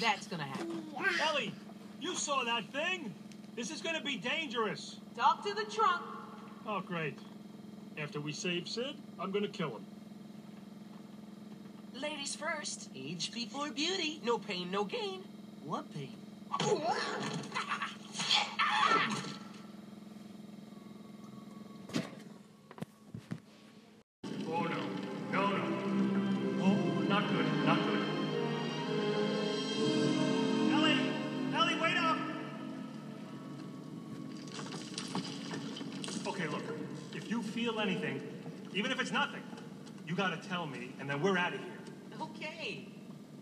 Speaker 12: That's gonna happen.
Speaker 5: Ellie, you saw that thing? This is gonna be dangerous.
Speaker 12: Talk to the trunk.
Speaker 5: Oh, great. After we save Sid, I'm gonna kill him.
Speaker 12: Ladies first. Age before beauty. No pain, no gain. What pain? <laughs>
Speaker 5: Oh, no. No, no. Oh, not good. Not good. Ellie! Ellie, wait up! Okay, look. If you feel anything, even if it's nothing, you gotta tell me, and then we're out of here.
Speaker 12: Okay.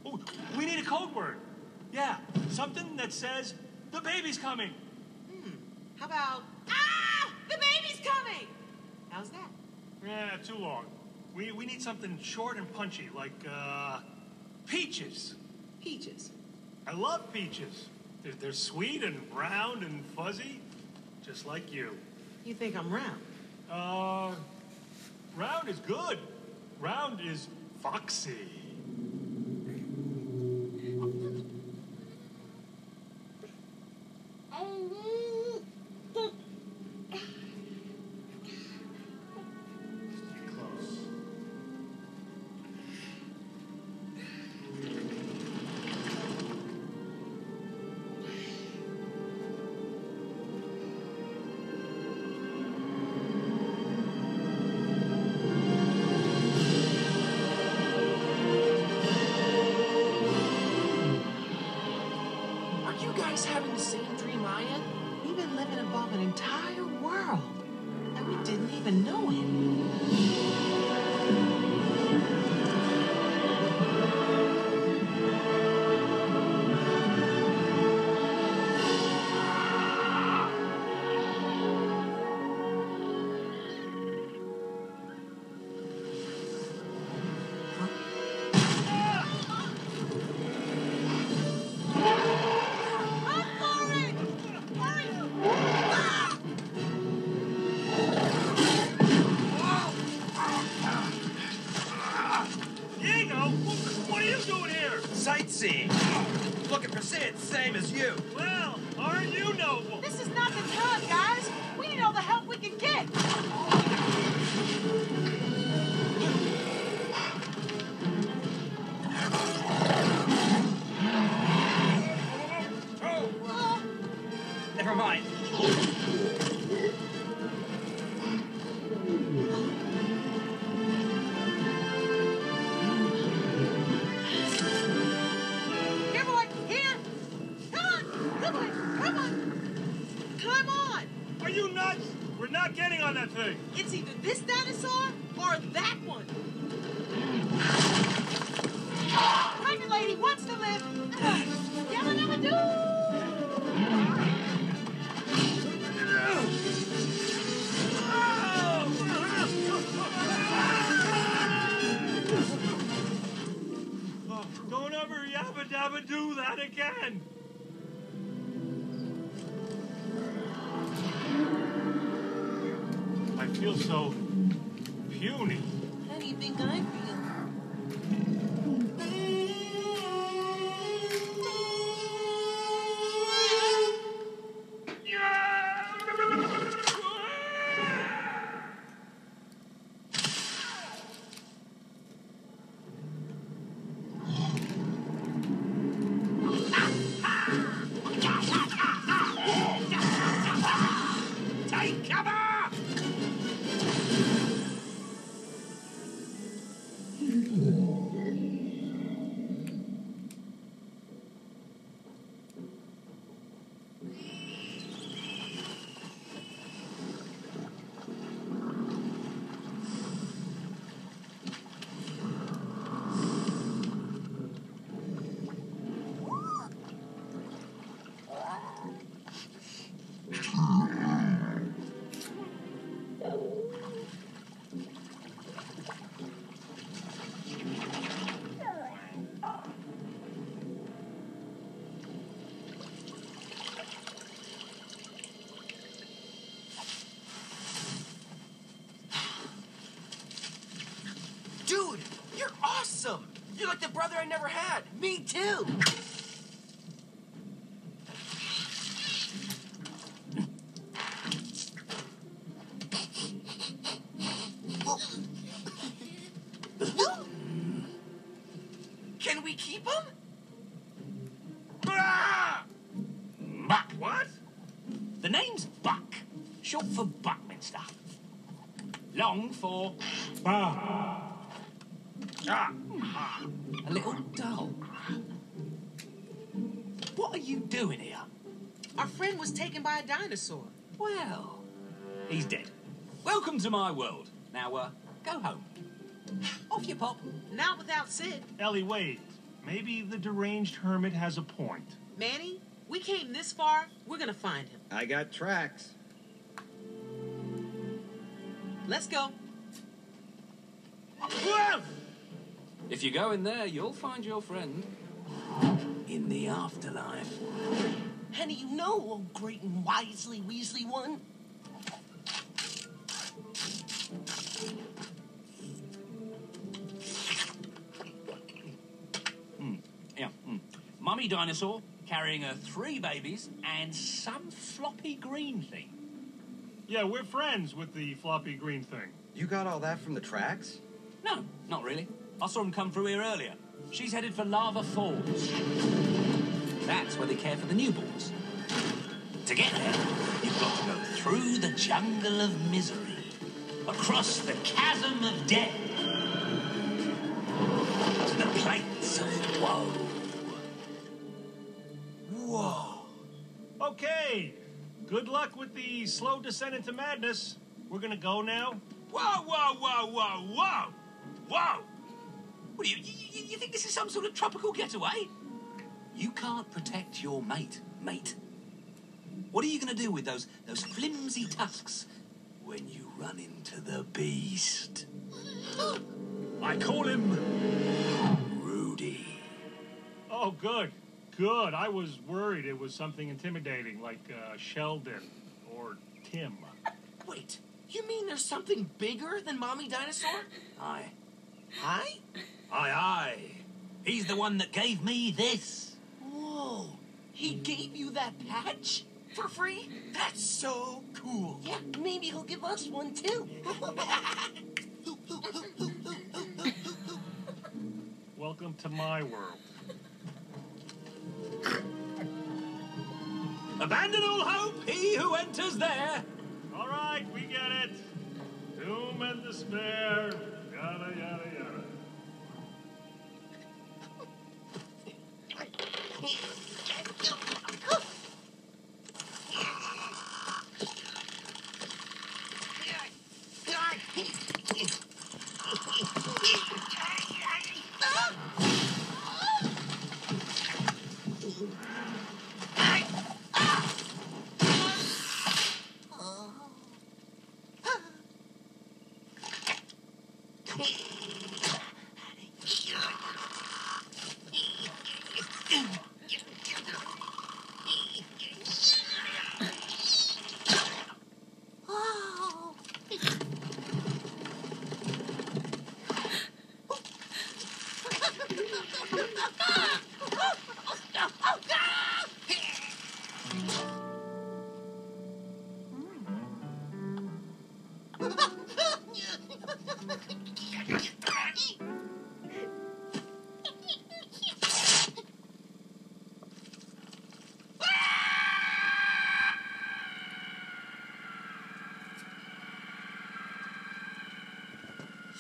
Speaker 5: Oh, we need a code word. Yeah, something that says, the baby's coming.
Speaker 12: Hmm. How about, ah! The baby's coming! How's that?
Speaker 5: Yeah, too long. We, we need something short and punchy, like, uh, peaches.
Speaker 12: Peaches.
Speaker 5: I love peaches. They're, they're sweet and round and fuzzy, just like you.
Speaker 12: You think I'm round?
Speaker 5: Uh, round is good. Round is foxy.
Speaker 12: Too.
Speaker 16: Dinosaur.
Speaker 17: Well, he's dead. Welcome to my world. Now, uh, go home. <sighs> Off you pop.
Speaker 16: Not without Sid.
Speaker 5: Ellie, wait. Maybe the deranged hermit has a point.
Speaker 16: Manny, we came this far. We're gonna find him.
Speaker 13: I got tracks.
Speaker 16: Let's go.
Speaker 17: If you go in there, you'll find your friend in the afterlife.
Speaker 12: Henny, you know, oh great and wisely Weasley one.
Speaker 17: Yeah. Mm. Mummy dinosaur carrying her three babies and some floppy green thing.
Speaker 5: Yeah, we're friends with the floppy green thing.
Speaker 13: You got all that from the tracks?
Speaker 17: No, not really. I saw him come through here earlier. She's headed for Lava Falls. That's where they care for the newborns. To get there, you've got to go through the jungle of misery, across the chasm of death, to the plains of woe.
Speaker 5: Whoa. Okay. Good luck with the slow descent into madness. We're gonna go now.
Speaker 17: Whoa, whoa, whoa, whoa, whoa! Whoa! What do you, you, you think this is some sort of tropical getaway? You can't protect your mate, mate. What are you going to do with those, those flimsy tusks when you run into the beast? <gasps>
Speaker 5: I call him.
Speaker 17: Rudy.
Speaker 5: Oh, good. Good. I was worried it was something intimidating like uh, Sheldon or Tim. <laughs>
Speaker 12: Wait, you mean there's something bigger than Mommy Dinosaur?
Speaker 17: Aye.
Speaker 12: Hi?
Speaker 17: Aye, aye. He's the one that gave me this.
Speaker 12: Whoa, he gave you that patch? For free? That's so cool. Yeah, maybe he'll give us one too. <laughs>
Speaker 5: Welcome to my world.
Speaker 17: Abandon all hope, he who enters there.
Speaker 5: All right, we get it. Doom and despair. Yada, yada, yada. <laughs>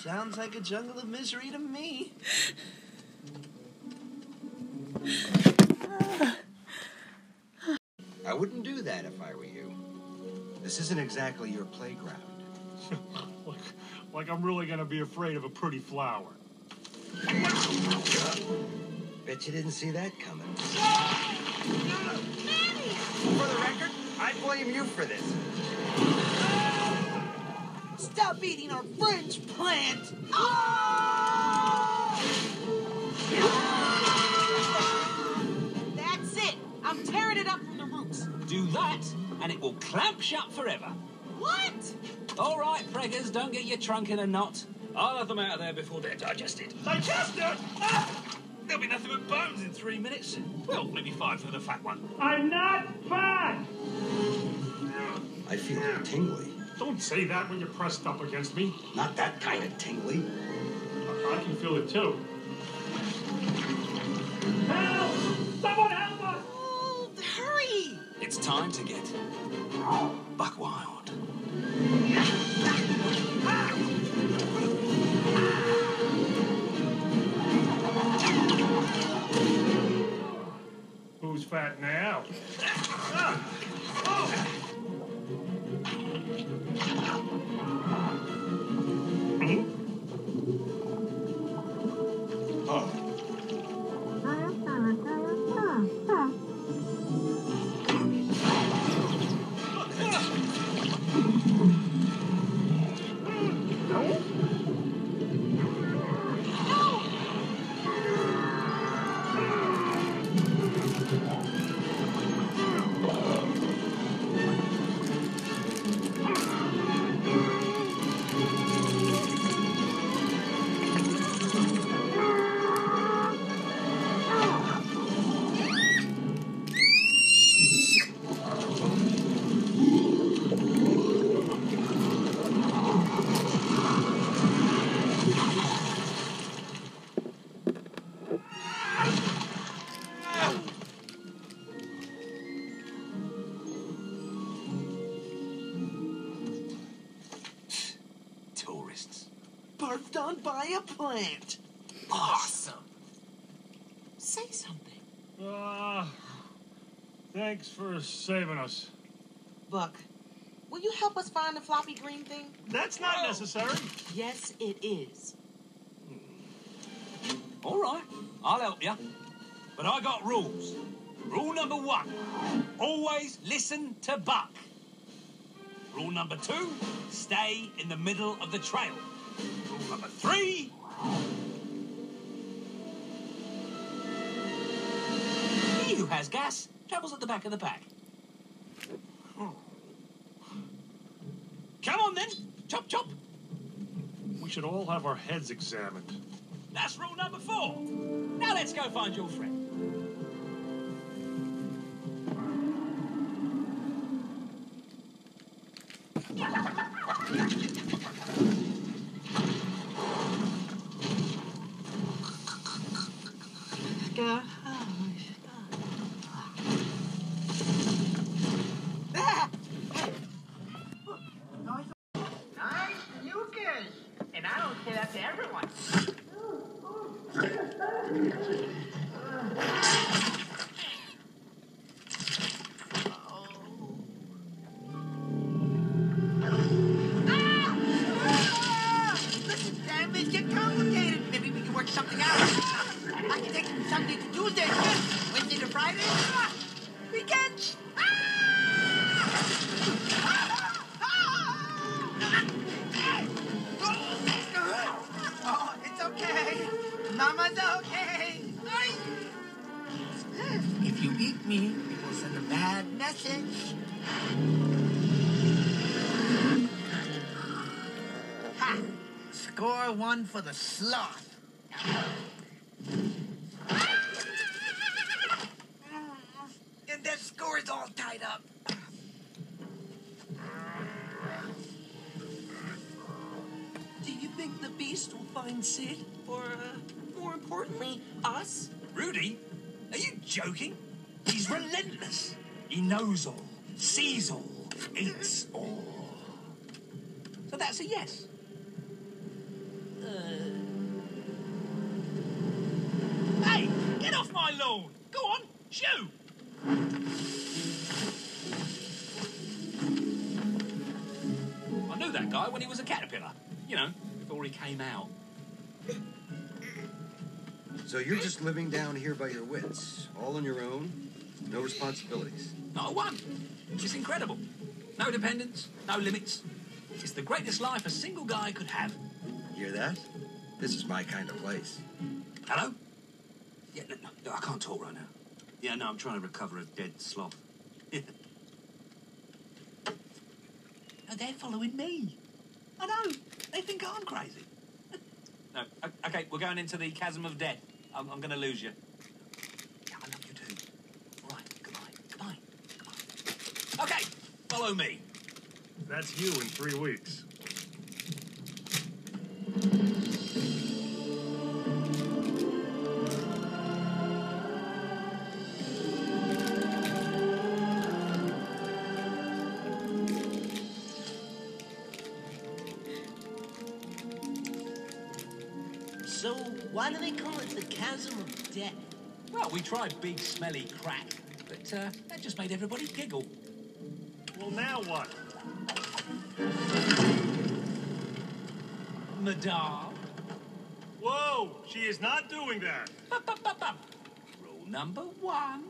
Speaker 12: Sounds like a jungle of misery to me.
Speaker 13: I wouldn't do that if I were you. This isn't exactly your playground. <laughs>
Speaker 5: like, like I'm really gonna be afraid of a pretty flower.
Speaker 13: Bet you didn't see that coming.
Speaker 9: Manny!
Speaker 13: For the record, I blame you for this.
Speaker 8: Stop eating our French plant!
Speaker 16: That's it. I'm tearing it up from the roots.
Speaker 17: Do that, and it will clamp shut forever.
Speaker 16: What?
Speaker 17: All right, preggers, don't get your trunk in a knot. I'll have them out of there before they're digested.
Speaker 5: Digested?
Speaker 17: Ah! There'll be nothing but bones in three minutes. Well, maybe five for the fat one.
Speaker 5: I'm not fat!
Speaker 13: I feel tingly.
Speaker 5: Don't say that when you're pressed up against me.
Speaker 13: Not that kind of tingly.
Speaker 5: I can feel it too. Help! Someone help us!
Speaker 16: Oh, hurry!
Speaker 17: It's time to get buck wild.
Speaker 5: Who's fat now?
Speaker 17: Tourists.
Speaker 12: By.
Speaker 16: Awesome. Say something.
Speaker 5: Uh, thanks for saving us.
Speaker 16: Buck, will you help us find the floppy green thing?
Speaker 5: That's not necessary.
Speaker 16: Yes, it is.
Speaker 17: All right, I'll help you. But I got rules. Rule number one always listen to Buck. Rule number two stay in the middle of the trail. Rule number three he who has gas travels at the back of the pack. Come on then, chop chop.
Speaker 5: We should all have our heads examined.
Speaker 17: That's rule number four. Now let's go find your friend.
Speaker 8: Nice Ha! Score one for the sloth.
Speaker 17: Came out.
Speaker 13: So you're just living down here by your wits, all on your own, no responsibilities.
Speaker 17: Not one. It's incredible. No dependents, no limits. It's the greatest life a single guy could have.
Speaker 13: Hear that? This is my kind of place.
Speaker 17: Hello? Yeah, no, no, no, I can't talk right now. Yeah, no, I'm trying to recover a dead sloth. no, <laughs> they're following me. I know. They think I'm crazy. No. Okay, we're going into the chasm of death. I'm, I'm going to lose you. Yeah, I love you too. Right, goodbye, goodbye, goodbye. Okay, follow me.
Speaker 5: That's you in three weeks.
Speaker 17: We tried big smelly crack, but uh, that just made everybody giggle.
Speaker 5: Well, now what?
Speaker 17: Madame.
Speaker 5: Whoa! She is not doing that.
Speaker 17: Rule number one.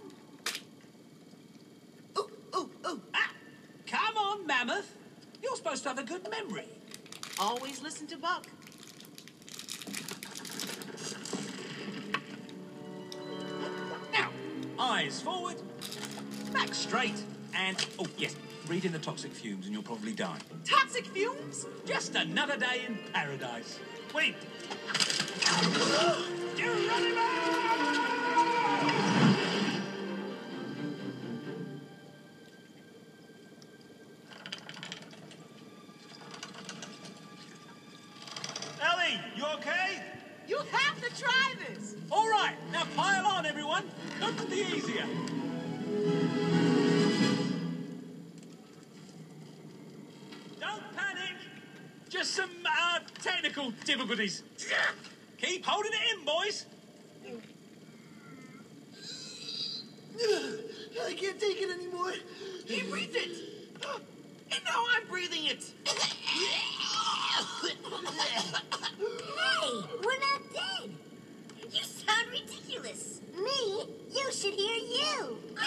Speaker 17: Ooh, ooh, ooh. Ah! Come on, Mammoth. You're supposed to have a good memory.
Speaker 12: Always listen to Buck.
Speaker 17: Eyes forward, back straight, and oh yes, breathe in the toxic fumes, and you'll probably die.
Speaker 12: Toxic fumes?
Speaker 17: Just another day in paradise.
Speaker 5: Wait. <gasps> Ellie, you okay?
Speaker 12: You have to try this.
Speaker 17: All right, now pile on, everyone. Couldn't be easier. Don't panic. Just some uh, technical difficulties. Keep holding it in, boys.
Speaker 8: I can't take it anymore.
Speaker 12: He breathed it. And now I'm breathing it. <laughs>
Speaker 9: Hey, we're not dead. You sound ridiculous. Me? You should hear you. <laughs>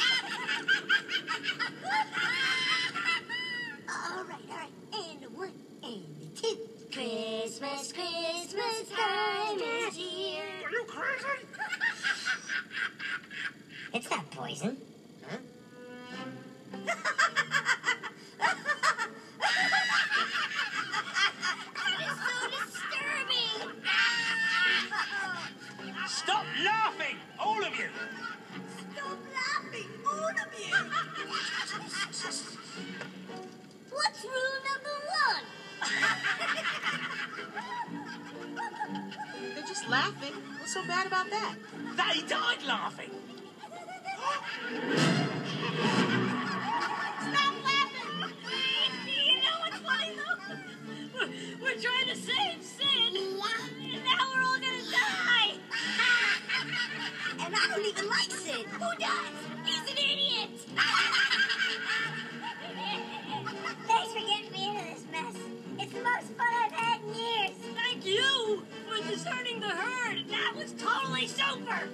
Speaker 9: all right, all right. And one, and two. Christmas, Christmas time is here.
Speaker 18: Are you crazy? <laughs>
Speaker 9: It's not poison. Huh? <laughs> That is so disturbing.
Speaker 17: Stop laughing, all of you.
Speaker 9: Stop laughing, all of you. What's rule number one?
Speaker 12: They're just laughing. What's so bad about that?
Speaker 17: They died laughing.
Speaker 9: Stop laughing. You know what's funny though? We're, we're trying to save Sid, and now we're all gonna die. And I don't even like Sid. Who does? He's an idiot. <laughs> Thanks for getting me into this mess. It's the most fun I've had in years. Thank you for deserting the herd. That was totally super.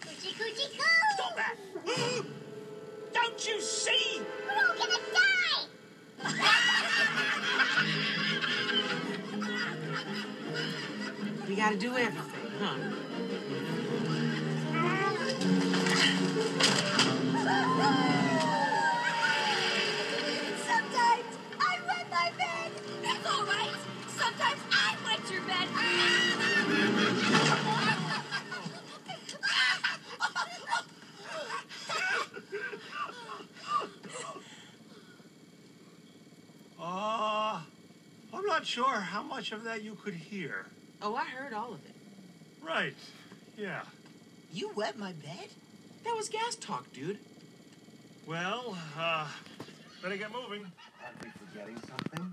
Speaker 9: Coochie coochie coo!
Speaker 17: Stop that. <laughs> Don't you see?
Speaker 9: We're all gonna die!
Speaker 12: We gotta do everything, huh?
Speaker 9: Sometimes I wet my bed. That's all right. Sometimes I wet your bed. <laughs>
Speaker 5: Uh, I'm not sure how much of that you could hear.
Speaker 12: Oh, I heard all of it.
Speaker 5: Right. Yeah.
Speaker 8: You wet my bed?
Speaker 12: That was gas talk, dude.
Speaker 5: Well, uh, better get moving.
Speaker 13: Aren't we forgetting something?